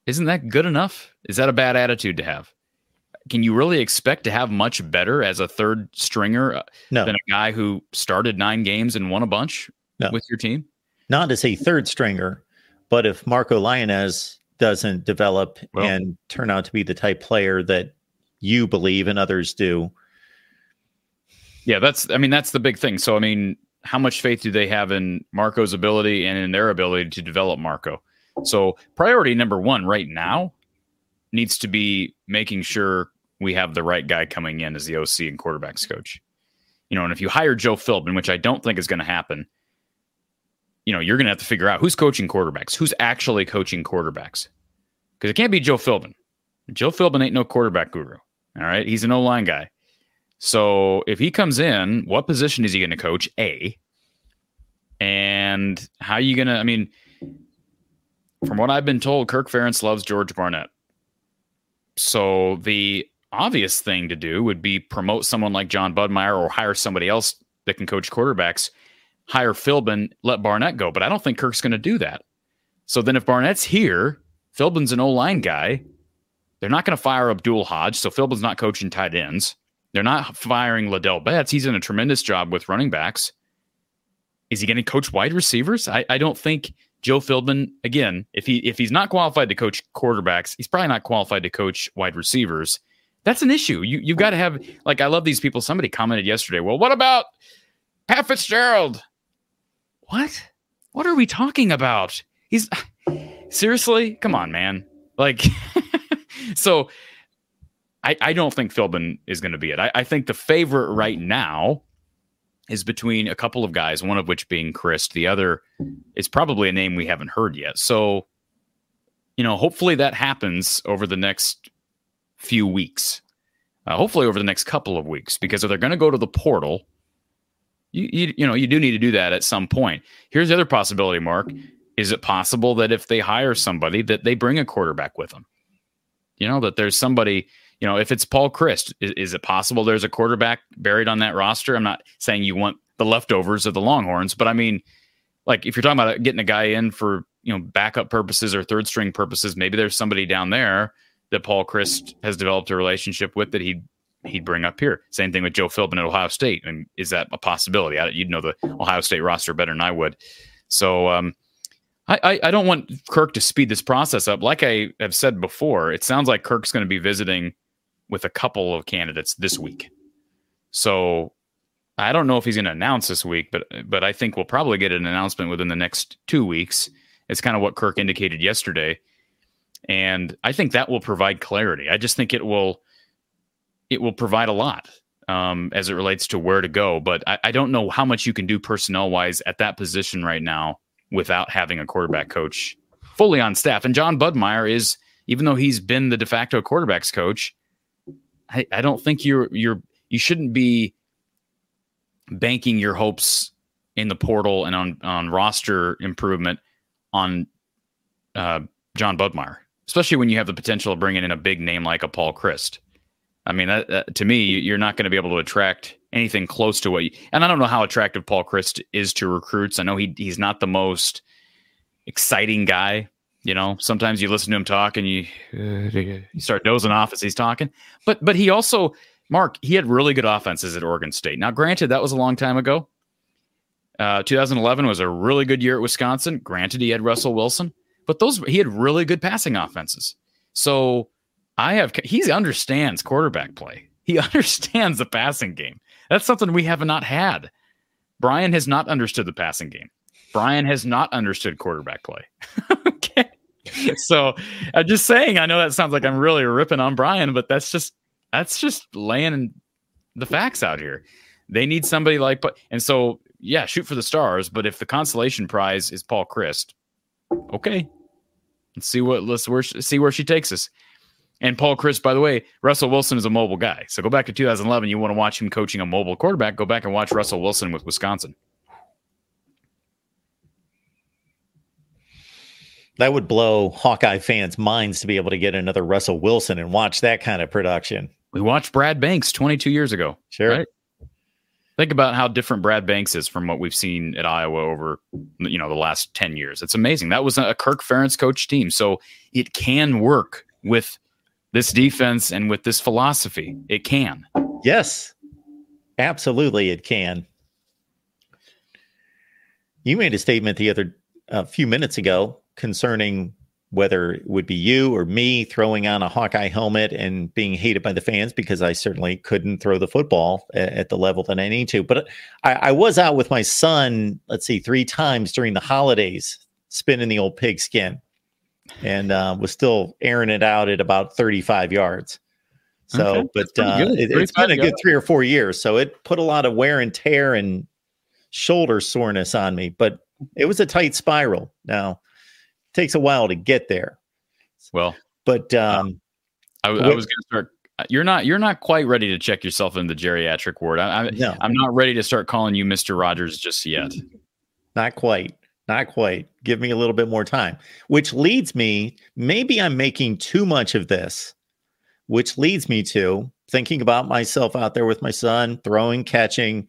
isn't that good enough? Is that a bad attitude to have? Can you really expect to have much better as a third stringer uh, no. than a guy who started nine games and won a bunch no. with your team? Not as a third stringer, but if Marco Lainez doesn't develop well, and turn out to be the type player that you believe and others do. Yeah, that's I mean that's the big thing. So I mean, how much faith do they have in Marco's ability and in their ability to develop Marco? So, priority number one right now needs to be making sure we have the right guy coming in as the OC and quarterbacks coach. You know, and if you hire Joe Philbin, which I don't think is going to happen, you know, you're going to have to figure out who's coaching quarterbacks, who's actually coaching quarterbacks. Because it can't be Joe Philbin. Joe Philbin ain't no quarterback guru. All right. He's an O line guy. So if he comes in, what position is he going to coach? A. And how are you going to, I mean, from what I've been told, Kirk Ferentz loves George Barnett. So the obvious thing to do would be promote someone like Jon Budmayr or hire somebody else that can coach quarterbacks, hire Philbin, let Barnett go. But I don't think Kirk's going to do that. So then if Barnett's here, Philbin's an O line guy. They're not going to fire Abdul Hodge. So Philbin's not coaching tight ends. They're not firing Ladell Betts. He's done a tremendous job with running backs. Is he going to coach wide receivers? I, I don't think Joe Philbin, again, if he if he's not qualified to coach quarterbacks, he's probably not qualified to coach wide receivers. That's an issue. You you've got to have like I love these people. Somebody commented yesterday. Well, what about Pat Fitzgerald? What? What are we talking about? He's seriously, come on, man. Like, so I, I don't think Philbin is going to be it. I, I think the favorite right now is between a couple of guys, one of which being Chryst. The other is probably a name we haven't heard yet. So, you know, hopefully that happens over the next few weeks. Uh, hopefully over the next couple of weeks, because if they're going to go to the portal, you, you you know you do need to do that at some point. Here's the other possibility, Mark. Is it possible that if they hire somebody that they bring a quarterback with them? You know that there's somebody you know, if it's Paul Chryst, is, is, it possible there's a quarterback buried on that roster? I'm not saying you want the leftovers of the Longhorns, but I mean, like if you're talking about getting a guy in for you know backup purposes or third string purposes, maybe there's somebody down there that Paul Chryst has developed a relationship with that he'd he'd bring up here. Same thing with Joe Philbin at Ohio State. And is that a possibility? I, you'd know the Ohio State roster better than I would. So um, I, I, I don't want Kirk to speed this process up. Like I have said before, it sounds like Kirk's going to be visiting with a couple of candidates this week. So I don't know if he's going to announce this week, but but I think we'll probably get an announcement within the next two weeks. It's kind of what Kirk indicated yesterday, and I think that will provide clarity. I just think it will it will provide a lot um, as it relates to where to go. But I, I don't know how much you can do personnel wise at that position right now without having a quarterback coach fully on staff. And Jon Budmayr is, even though he's been the de facto quarterbacks coach, I, I don't think you're you're you shouldn't be banking your hopes in the portal and on on roster improvement on uh, Jon Budmayr, especially when you have the potential of bringing in a big name like a Paul Chryst. I mean, that, that, to me, you're not going to be able to attract anything close to what. You, and I don't know how attractive Paul Chryst is to recruits. I know he he's not the most exciting guy you know, sometimes you listen to him talk and you uh, you start dozing off as he's talking. But but he also, Mark, he had really good offenses at Oregon State. Now, granted, that was a long time ago. Uh, 2011 was a really good year at Wisconsin. Granted, he had Russell Wilson, but those he had really good passing offenses. So I have he understands quarterback play. He understands the passing game. That's something we have not had. Brian has not understood the passing game. Brian has not understood quarterback play. So I'm just saying, I know that sounds like I'm really ripping on Brian, but that's just that's just laying the facts out here. They need somebody like but and so yeah, shoot for the stars, but if the consolation prize is Paul Chryst, okay. Let's see what let's where, see where she takes us. And Paul Chryst, by the way, Russell Wilson is a mobile guy. So go back to 2011. You want to watch him coaching a mobile quarterback? Go back and watch Russell Wilson with Wisconsin. That would blow Hawkeye fans' minds to be able to get another Russell Wilson and watch that kind of production. We watched Brad Banks 22 years ago. Sure. Right? Think about how different Brad Banks is from what we've seen at Iowa over you know the last 10 years. It's amazing. That was a Kirk Ferentz coach team. So it can work with this defense and with this philosophy. It can. Yes. Absolutely it can. You made a statement the other a few minutes ago concerning whether it would be you or me throwing on a Hawkeye helmet and being hated by the fans because I certainly couldn't throw the football at the level that I need to. But I, I was out with my son, let's see, three times during the holidays, spinning the old pigskin and uh, was still airing it out at about 35 yards. So, okay. but uh, it, has been a good three or four years. So it put a lot of wear and tear and shoulder soreness on me, but it was a tight spiral. Now, takes a while to get there. Well, but um, I, I was going to start. You're not. You're not quite ready to check yourself in the geriatric ward. I, I, no. I'm not ready to start calling you Mister Rogers just yet. Not quite. Not quite. Give me a little bit more time. Which leads me. Maybe I'm making too much of this. Which leads me to thinking about myself out there with my son, throwing, catching,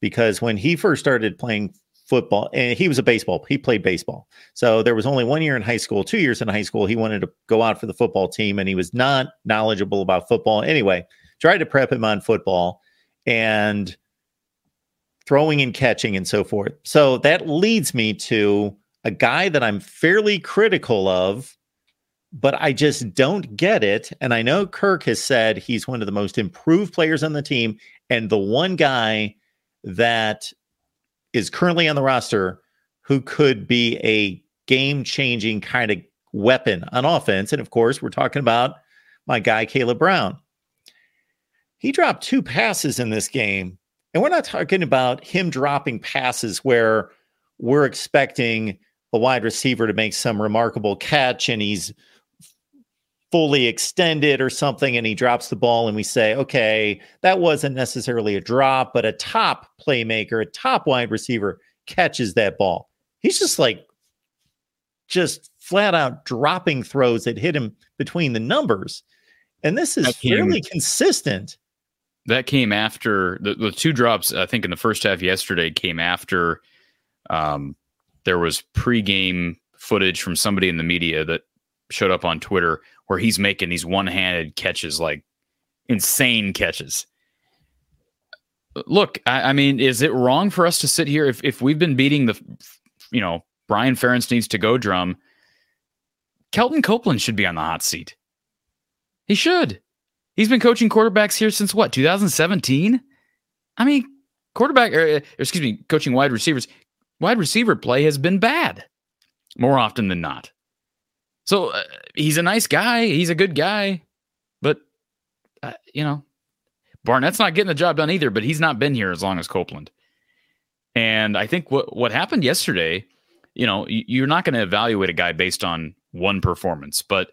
because when he first started playing football and he was a baseball he played baseball. So there was only one year in high school two years in high school he wanted to go out for the football team and he was not knowledgeable about football. Anyway tried to prep him on football and throwing and catching and so forth. So that leads me to a guy that i'm fairly critical of but i just don't get it. And i know kirk has said he's one of the most improved players on the team and the one guy that is currently on the roster who could be a game changing kind of weapon on offense. And of course, we're talking about my guy, Caleb Brown. He dropped two passes in this game. And we're not talking about him dropping passes where we're expecting a wide receiver to make some remarkable catch and he's fully extended or something and he drops the ball and we say okay that wasn't necessarily a drop but a top playmaker a top wide receiver catches that ball. He's just like just flat out dropping throws that hit him between the numbers and this is came, fairly consistent. That came after the, the two drops i think in the first half yesterday came after um, there was pregame footage from somebody in the media that showed up on twitter where he's making these one-handed catches, like insane catches. Look, I, I, mean, is it wrong for us to sit here if if we've been beating the, you know, Brian Ferentz needs to go drum? Kelton Copeland should be on the hot seat. He should. He's been coaching quarterbacks here since what 2017. I mean, quarterback, or, or excuse me, coaching wide receivers. Wide receiver play has been bad more often than not. So uh, he's a nice guy. He's a good guy, but uh, you know, Barnett's not getting the job done either. But he's not been here as long as Copeland. And I think what what happened yesterday, you know, you're not going to evaluate a guy based on one performance, but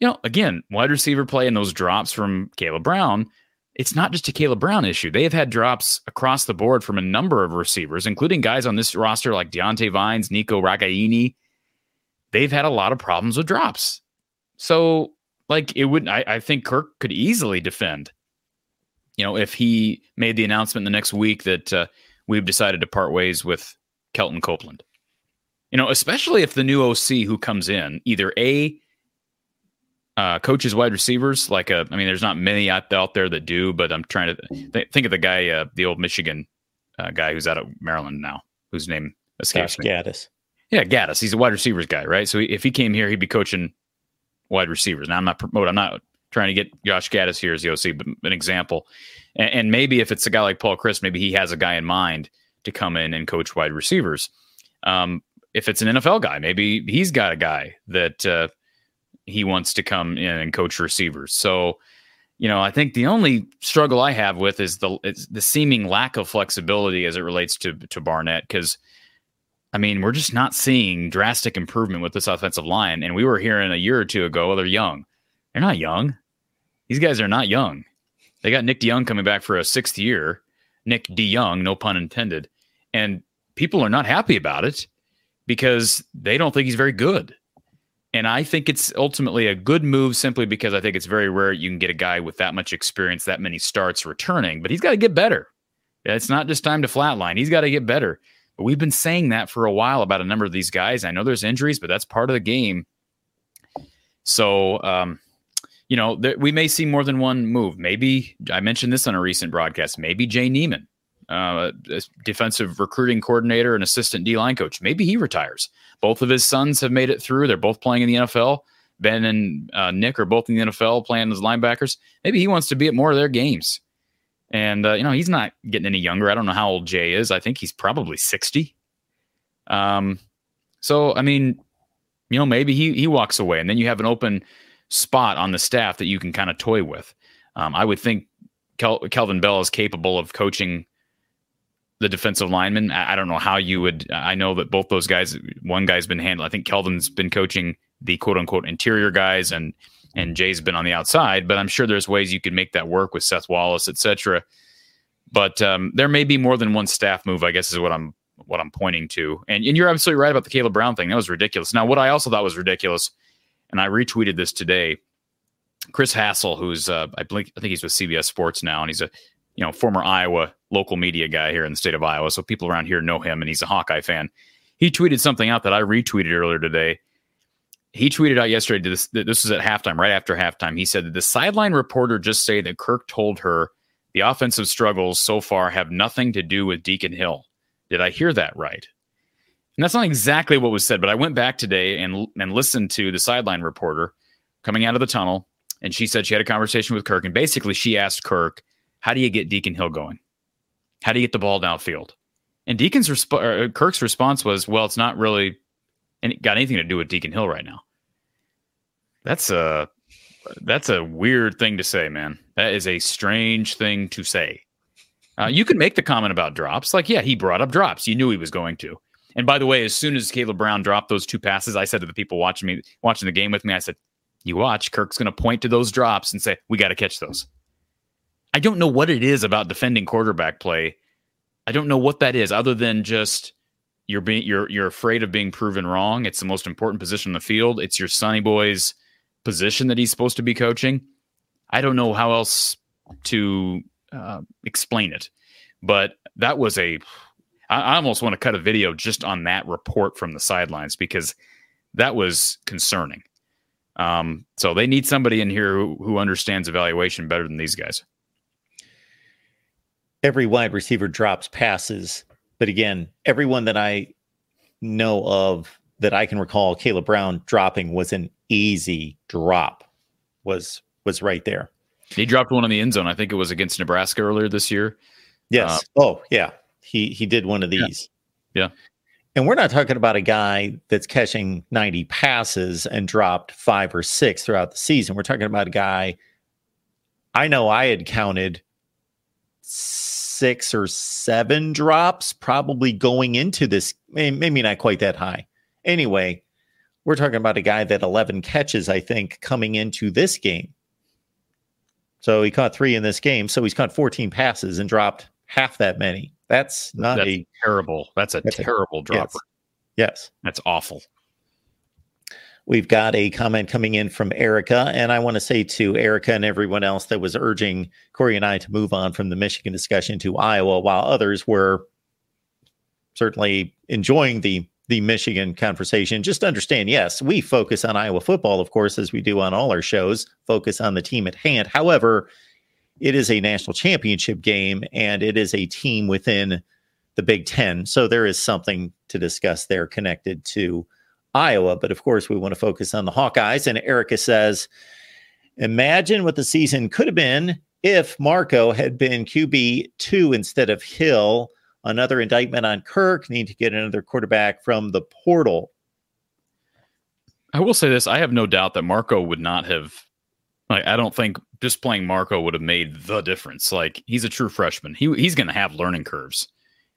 you know, again, wide receiver play and those drops from Caleb Brown. It's not just a Caleb Brown issue. They have had drops across the board from a number of receivers, including guys on this roster like Diante Vines, Nico Ragaini, they've had a lot of problems with drops. So, like, it would, I, I think Kirk could easily defend, you know, if he made the announcement the next week that uh, we've decided to part ways with Kelton Copeland. You know, especially if the new OC who comes in either A, uh, coaches wide receivers, like a, I mean, there's not many out, out there that do, but I'm trying to th- think of the guy, uh, the old Michigan uh, guy who's out of Maryland now, whose name escapes Josh me. Gattis. Yeah, Gattis. He's a wide receivers guy, right? So if he came here, he'd be coaching wide receivers. Now I'm not promoting. I'm not trying to get Josh Gattis here as the OC, but an example. And, and, maybe if it's a guy like Paul Chryst, maybe he has a guy in mind to come in and coach wide receivers. Um, if it's an NFL guy, maybe he's got a guy that uh, he wants to come in and coach receivers. So, you know, I think the only struggle I have with is the the seeming lack of flexibility as it relates to to Barnett because I mean, we're just not seeing drastic improvement with this offensive line. And we were hearing a year or two ago, well, they're young. They're not young. These guys are not young. They got Nick DeJong coming back for a sixth year. Nick DeJong, no pun intended. And people are not happy about it because they don't think he's very good. And I think it's ultimately a good move simply because I think it's very rare you can get a guy with that much experience, that many starts returning, but he's got to get better. It's not just time to flatline. He's got to get better. We've been saying that for a while about a number of these guys. I know there's injuries, but that's part of the game. So, um, you know, th- we may see more than one move. Maybe I mentioned this on a recent broadcast. Maybe Jay Niemann, uh, defensive recruiting coordinator and assistant D line coach. Maybe he retires. Both of his sons have made it through. They're both playing in the NFL. Ben and uh, Nick are both in the NFL playing as linebackers. Maybe he wants to be at more of their games. And, uh, you know, he's not getting any younger. I don't know how old Jay is. I think he's probably 60. Um, so, I mean, you know, maybe he, he walks away and then you have an open spot on the staff that you can kind of toy with. Um, I would think Kel- Kelvin Bell is capable of coaching the defensive lineman. I, I, don't know how you would. I know that both those guys, one guy's been handled. I think Kelvin's been coaching the quote unquote interior guys, and and Jay's been on the outside. But I'm sure there's ways you could make that work with Seth Wallace, etc. But um, there may be more than one staff move. I guess is what I'm what I'm pointing to. And and you're absolutely right about the Caleb Brown thing. That was ridiculous. Now, what I also thought was ridiculous, and I retweeted this today. Chris Hassel, who's uh, I think I think he's with CBS Sports now, and he's a you know former Iowa local media guy here in the state of Iowa, so people around here know him, and he's a Hawkeye fan. He tweeted something out that I retweeted earlier today. He tweeted out yesterday. This this was at halftime, right after halftime. He said that the sideline reporter just say that Kirk told her the offensive struggles so far have nothing to do with Deacon Hill. Did I hear that right? And that's not exactly what was said, but I went back today and and listened to the sideline reporter coming out of the tunnel, and she said she had a conversation with Kirk, and basically she asked Kirk, "How do you get Deacon Hill going? How do you get the ball downfield?" And Deacon's resp- uh, Kirk's response was, "Well, it's not really and got anything to do with Deacon Hill right now." That's a that's a weird thing to say, man. That is a strange thing to say. Uh, you can make the comment about drops, like yeah, he brought up drops. You knew he was going to. And by the way, as soon as Caleb Brown dropped those two passes, I said to the people watching me, watching the game with me, I said, "You watch, Kirk's going to point to those drops and say, we got to catch those." I don't know what it is about defending quarterback play. I don't know what that is, other than just you're being you're you're afraid of being proven wrong. It's the most important position in the field. It's your Sonny Boy's position that he's supposed to be coaching. I don't know how else to uh, explain it, but that was a I, almost want to cut a video just on that report from the sidelines because that was concerning. Um, so they need somebody in here who, who understands evaluation better than these guys. Every wide receiver drops passes, but again, everyone that I know of that I can recall Caleb Brown dropping was an easy drop. Was was right there. He dropped one on the end zone. I think it was against Nebraska earlier this year. Yes. Uh, oh, yeah. He he did one of these. Yeah. yeah. And we're not talking about a guy that's catching 90 passes and dropped five or six throughout the season. We're talking about a guy I know I had counted six or seven drops probably going into this, maybe not quite that high. Anyway, we're talking about a guy that 11 catches, I think, coming into this game. So he caught three in this game. So he's caught 14 passes and dropped half that many. That's not that's a terrible. That's a that's terrible a, dropper. Yes. yes. That's awful. We've got a comment coming in from Erica, and I want to say to Erica and everyone else that was urging Cory and I to move on from the Michigan discussion to Iowa, while others were certainly enjoying the the Michigan conversation. Just understand, yes, we focus on Iowa football, of course, as we do on all our shows. Focus on the team at hand. However, it is a national championship game and it is a team within the Big Ten. So there is something to discuss there connected to Iowa. But of course, we want to focus on the Hawkeyes. And Erica says, Imagine what the season could have been if Marco had been QB two instead of Hill. Another indictment on Kirk, need to get another quarterback from the portal. I will say this I have no doubt that Marco would not have like I don't think just playing Marco would have made the difference. Like he's a true freshman. He he's going to have learning curves.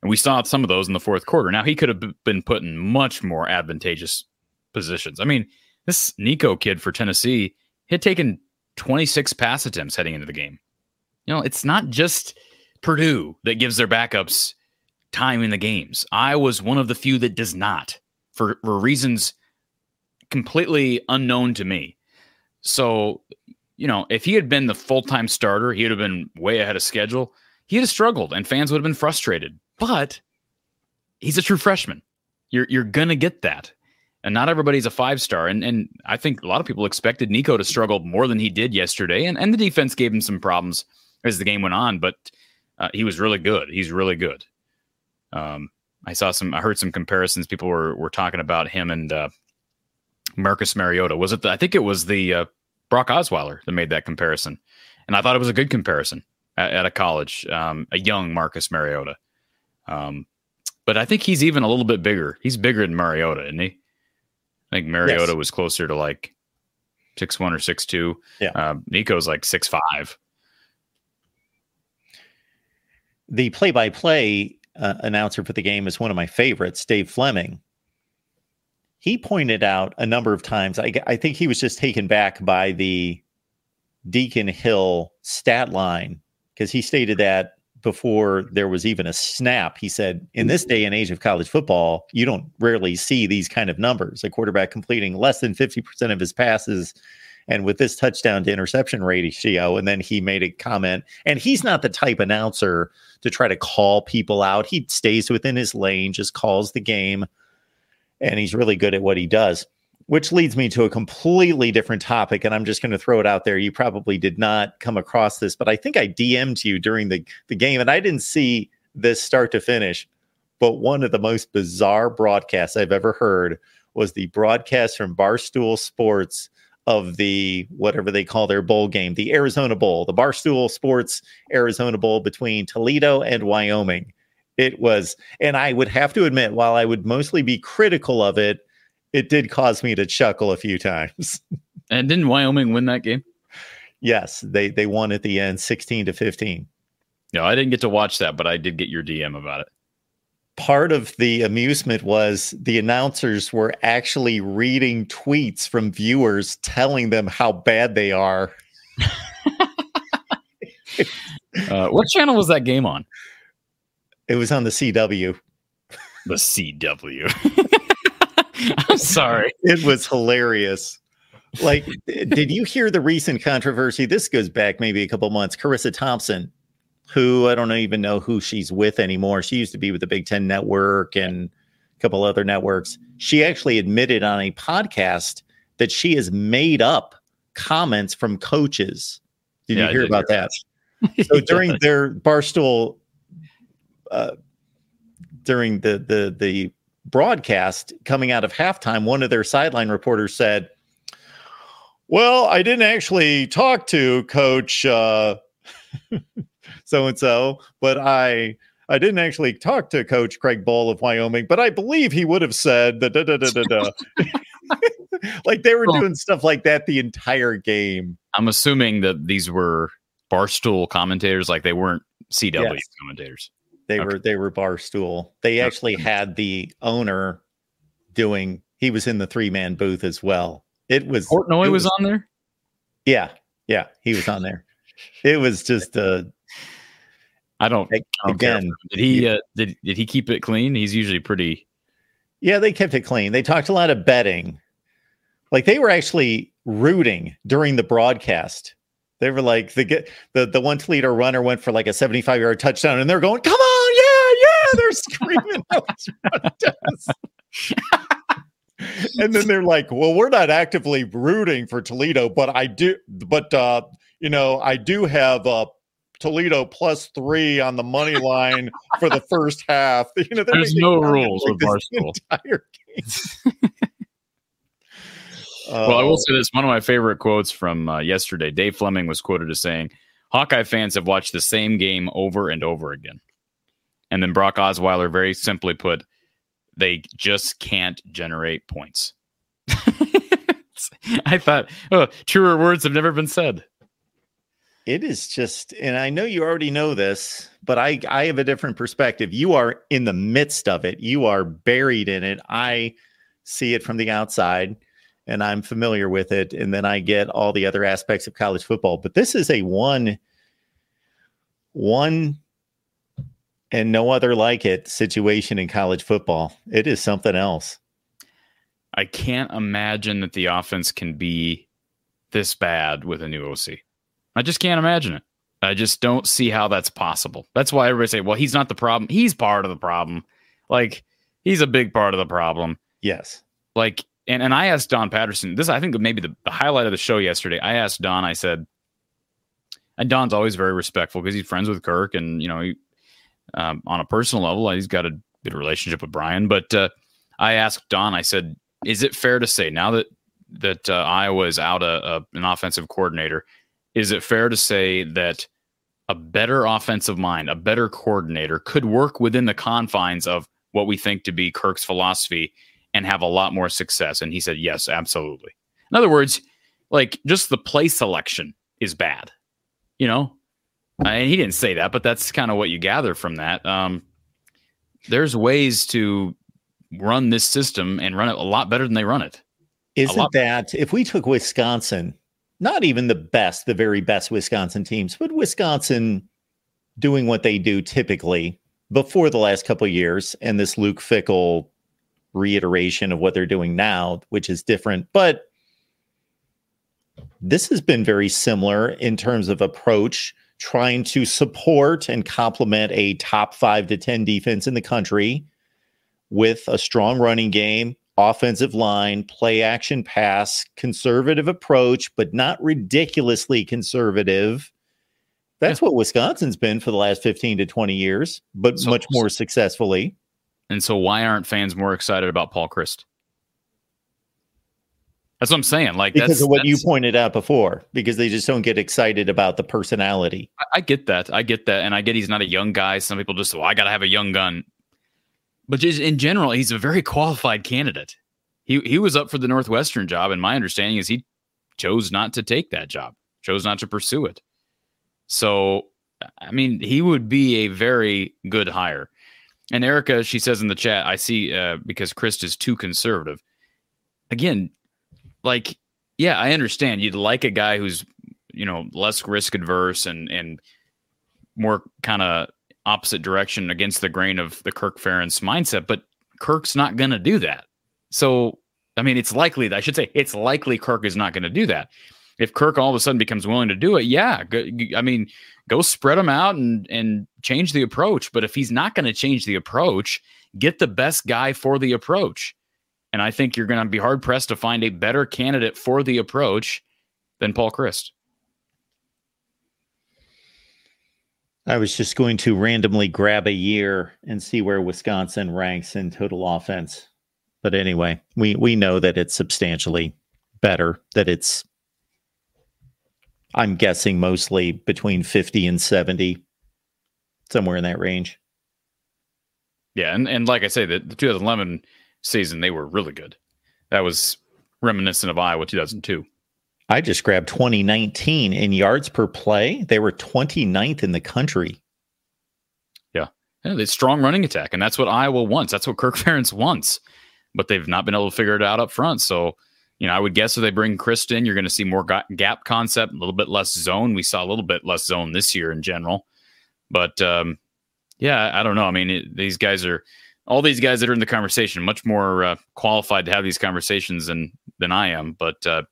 And we saw some of those in the fourth quarter. Now he could have been put in much more advantageous positions. I mean, this Nico kid for Tennessee had taken 26 pass attempts heading into the game. You know, it's not just Purdue that gives their backups time in the games. I was one of the few that does not for, for reasons completely unknown to me. So you know, if he had been the full time starter, he would have been way ahead of schedule. He'd have struggled and fans would have been frustrated. But he's a true freshman. You're you're gonna get that. And not everybody's a five star. And and I think a lot of people expected Nico to struggle more than he did yesterday. And and the defense gave him some problems as the game went on. But Uh, he was really good. He's really good. Um, I saw some. I heard some comparisons. People were were talking about him and uh, Marcus Mariota. Was it? The, I think it was the uh, Brock Osweiler that made that comparison, and I thought it was a good comparison at, at a college, um, a young Marcus Mariota. Um, but I think he's even a little bit bigger. He's bigger than Mariota, isn't he? I think Mariota yes. was closer to like six one or six two. Yeah. Uh, Nico's like six five. The play by play announcer for the game is one of my favorites, Dave Fleming. He pointed out a number of times. I, I think he was just taken back by the Deacon Hill stat line because he stated that before there was even a snap. He said, in this mm-hmm. day and age of college football, you don't rarely see these kind of numbers. A quarterback completing less than 50% of his passes and with this touchdown to interception ratio. And then he made a comment, and he's not the type announcer to try to call people out. He stays within his lane, just calls the game, and he's really good at what he does which leads me to a completely different topic and i'm just going to throw it out there. You probably did not come across this but i think i dm'd you during the, the game and i didn't see this start to finish but one of the most bizarre broadcasts i've ever heard was the broadcast from barstool sports of the whatever they call their bowl game the arizona bowl the barstool sports arizona bowl between toledo and wyoming. It was and i would have to admit while i would mostly be critical of it it did cause me to chuckle a few times. and didn't Wyoming win that game? Yes, they they won at the end, sixteen to fifteen. No, I didn't get to watch that, but I did get your DM about it. Part of the amusement was the announcers were actually reading tweets from viewers telling them how bad they are. uh, what channel was that game on? It was on the CW. The CW. I'm sorry. It was hilarious. Like, did you hear the recent controversy? This goes back maybe a couple months. Charissa Thompson, who I don't even know who she's with anymore. She used to be with the Big Ten Network and a couple other networks. She actually admitted on a podcast that she has made up comments from coaches. Did yeah, you hear about hear that? so during their barstool, uh, during the the the broadcast coming out of halftime, one of their sideline reporters said, Well, I didn't actually talk to coach so and so, but I. I didn't actually talk to Coach Craig Bohl of Wyoming, but I believe he would have said da da da da da da. like they were doing stuff like that the entire game. I'm assuming that these were barstool commentators, like they weren't CW yes. commentators. They okay. were they were barstool. They actually had the owner doing. He was in the three man booth as well. It was Portnoy was, was, on there. Yeah, yeah, he was on there. It was just uh I don't, I don't again. Did he uh, did did he keep it clean? He's usually pretty. Yeah, they kept it clean. They talked a lot of betting. Like they were actually rooting during the broadcast. They were like the the the one Toledo runner went for like a 75 yard touchdown, and they're going, "Come they're screaming out. and then they're like, "Well, we're not actively rooting for Toledo, but I do, but uh, you know, I do have uh, Toledo plus three on the money line for the first half." You know, there's no rules with Barstool. Entire game. well, I will say this: one of my favorite quotes from uh, yesterday. Dave Fleming was quoted as saying, "Hawkeye fans have watched the same game over and over again." And then Brock Osweiler, very simply put, they just can't generate points. I thought, oh, truer words have never been said. It is just, and I know you already know this, but I, I have a different perspective. You are in the midst of it, you are buried in it. I see it from the outside and I'm familiar with it. And then I get all the other aspects of college football. But this is a one, one and no other like it situation in college football. It is something else. I can't imagine that the offense can be this bad with a new OC. I just can't imagine it. I just don't see how that's possible. That's why everybody say, "Well, he's not the problem. He's part of the problem." Like he's a big part of the problem. Yes. Like and and I asked Don Patterson. This I think maybe the, the highlight of the show yesterday. I asked Don. I said, and Don's always very respectful because he's friends with Kirk, and you know, he, um, on a personal level, he's got a good relationship with Brian. But uh, I asked Don, I said, "Is it fair to say now that that uh, Iowa is out a, a, an offensive coordinator, is it fair to say that a better offensive mind, a better coordinator, could work within the confines of what we think to be Kirk's philosophy and have a lot more success?" And he said, "Yes, absolutely." In other words, like just the play selection is bad you know, and he didn't say that, but that's kind of what you gather from that. Um, there's ways to run this system and run it a lot better than they run it. Isn't that if we took Wisconsin, not even the best, the very best Wisconsin teams, but Wisconsin doing what they do typically before the last couple years and this Luke Fickell reiteration of what they're doing now, which is different, but this has been very similar in terms of approach, trying to support and complement a top five to 10 defense in the country with a strong running game, offensive line, play action pass, conservative approach, but not ridiculously conservative. That's yeah. what Wisconsin's been for the last 15 to 20 years, but so, much more successfully. And so, why aren't fans more excited about Paul Chryst? That's what I'm saying. Like because of what you pointed out before, because they just don't get excited about the personality. I, I, get that. I get that, and I get he's not a young guy. Some people just, well, I got to have a young gun. But just in general, he's a very qualified candidate. He he was up for the Northwestern job, and my understanding is he chose not to take that job, chose not to pursue it. So, I mean, he would be a very good hire. And Erica, she says in the chat, I see uh, because Chryst is too conservative. Again, like, yeah, I understand. You'd like a guy who's, you know, less risk adverse and and more kind of opposite direction against the grain of the Kirk Ferentz mindset, but Kirk's not going to do that. So, I mean, it's likely that I should say it's likely Kirk is not going to do that. If Kirk all of a sudden becomes willing to do it, yeah, go, I mean, go spread them out and and change the approach. But if he's not going to change the approach, get the best guy for the approach. And I think you're going to be hard pressed to find a better candidate for the approach than Paul Chryst. I was just going to randomly grab a year and see where Wisconsin ranks in total offense. But anyway, we we know that it's substantially better, that it's I'm guessing mostly between 50 and 70, somewhere in that range. Yeah, and, and like I say, the, the 2011 season, they were really good. That was reminiscent of Iowa 2002. I just grabbed 2019 in yards per play. They were 29th in the country. Yeah. yeah it's strong running attack. And that's what Iowa wants. That's what Kirk Ferentz wants. But they've not been able to figure it out up front. So, you know, I would guess if they bring Chryst in, you're going to see more gap concept, a little bit less zone. We saw a little bit less zone this year in general. But um, yeah, I don't know. I mean, it, these guys are all these guys that are in the conversation much more uh, qualified to have these conversations than than I am. But uh,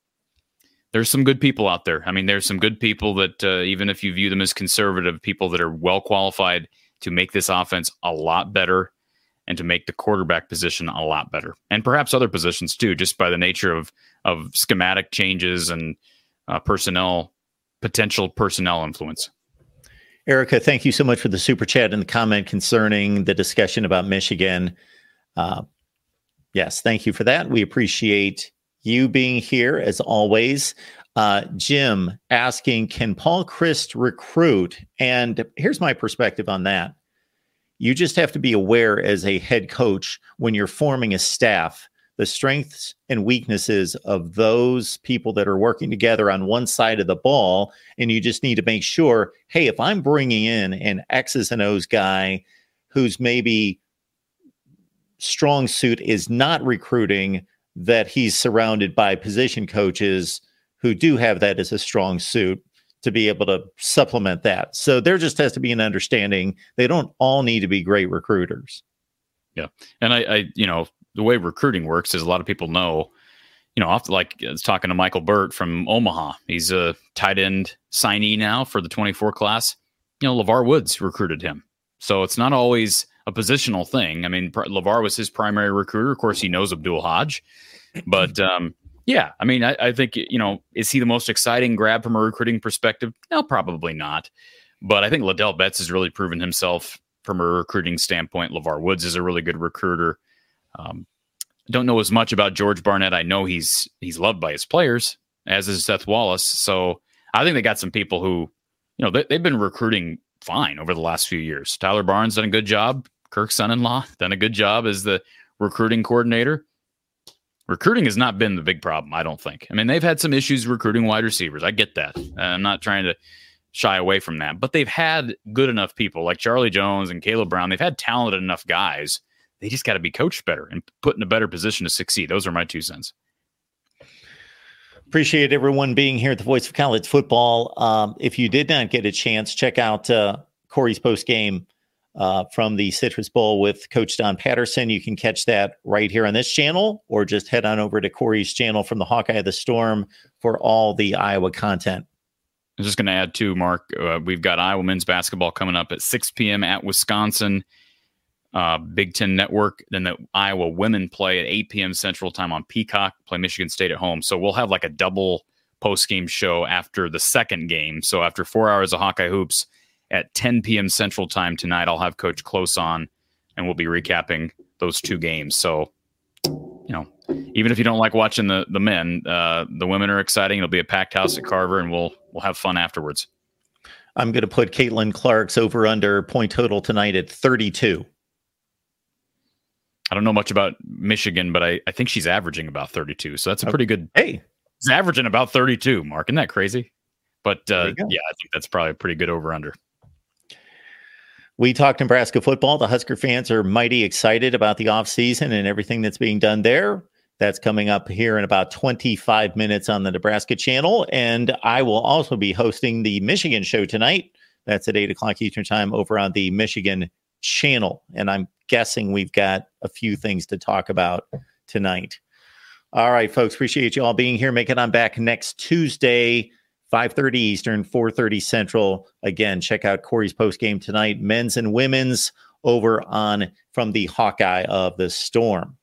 there's some good people out there. I mean, there's some good people that uh, even if you view them as conservative, people that are well qualified to make this offense a lot better and to make the quarterback position a lot better, and perhaps other positions too, just by the nature of of schematic changes and uh, personnel potential personnel influence. Erica, thank you so much for the super chat and the comment concerning the discussion about Michigan. Uh, yes, thank you for that. We appreciate you being here as always. Uh, Jim asking, can Paul Chryst recruit? And here's my perspective on that. You just have to be aware as a head coach when you're forming a staff the strengths and weaknesses of those people that are working together on one side of the ball. And you just need to make sure hey, if I'm bringing in an X's and O's guy who's maybe strong suit is not recruiting, that he's surrounded by position coaches who do have that as a strong suit to be able to supplement that. So there just has to be an understanding. They don't all need to be great recruiters. Yeah. And I, I you know, the way recruiting works is a lot of people know, you know, often like I was talking to Michael Burt from Omaha. He's a tight end signee now for the 24 class. You know, LeVar Woods recruited him. So it's not always a positional thing. I mean, LeVar was his primary recruiter. Of course, he knows Abdul Hodge, but, um, Yeah, I mean, I, I, think you know, is he the most exciting grab from a recruiting perspective? No, probably not. But I think Ladell Betts has really proven himself from a recruiting standpoint. LeVar Woods is a really good recruiter. Um, don't know as much about George Barnett. I know he's he's loved by his players, as is Seth Wallace. So I think they got some people who, you know, they, they've been recruiting fine over the last few years. Tyler Barnes done a good job. Kirk's son-in-law done a good job as the recruiting coordinator recruiting has not been the big problem, I don't think. I mean, they've had some issues recruiting wide receivers. I get that. I'm not trying to shy away from that, but they've had good enough people like Charlie Jones and Caleb Brown. They've had talented enough guys. They just got to be coached better and put in a better position to succeed. Those are my two cents. Appreciate everyone being here at the Voice of College Football. Um, if you did not get a chance, check out uh, Cory's post game uh, from the Citrus Bowl with Coach Don Patterson. You can catch that right here on this channel, or just head on over to Cory's channel from the Hawkeye of the Storm for all the Iowa content. I'm just going to add too, Mark. Uh, we've got Iowa men's basketball coming up at 6 p.m. at Wisconsin, uh, Big Ten Network. Then the Iowa women play at 8 p.m. Central Time on Peacock. Play Michigan State at home. So we'll have like a double post game show after the second game. So after four hours of Hawkeye hoops, at 10 p.m. Central Time tonight. I'll have Coach Close on, and we'll be recapping those two games. So, you know, even if you don't like watching the the men, uh, the women are exciting. It'll be a packed house at Carver, and we'll we'll have fun afterwards. I'm going to put Caitlin Clark's over under point total tonight at 32. I don't know much about Michigan, but I, I think she's averaging about 32. So that's a pretty good. Hey, she's averaging about 32. Mark, isn't that crazy? But uh, yeah, I think that's probably a pretty good over under. We talked Nebraska football. The Husker fans are mighty excited about the offseason and everything that's being done there. That's coming up here in about 25 minutes on the Nebraska channel. And I will also be hosting the Michigan show tonight. That's at 8 o'clock Eastern Time over on the Michigan channel. And I'm guessing we've got a few things to talk about tonight. All right, folks. Appreciate you all being here. Make it on back next Tuesday. 5.30 Eastern, 4.30 Central. Again, check out Cory's post game tonight, men's and women's over on from the Hawkeye of the Storm.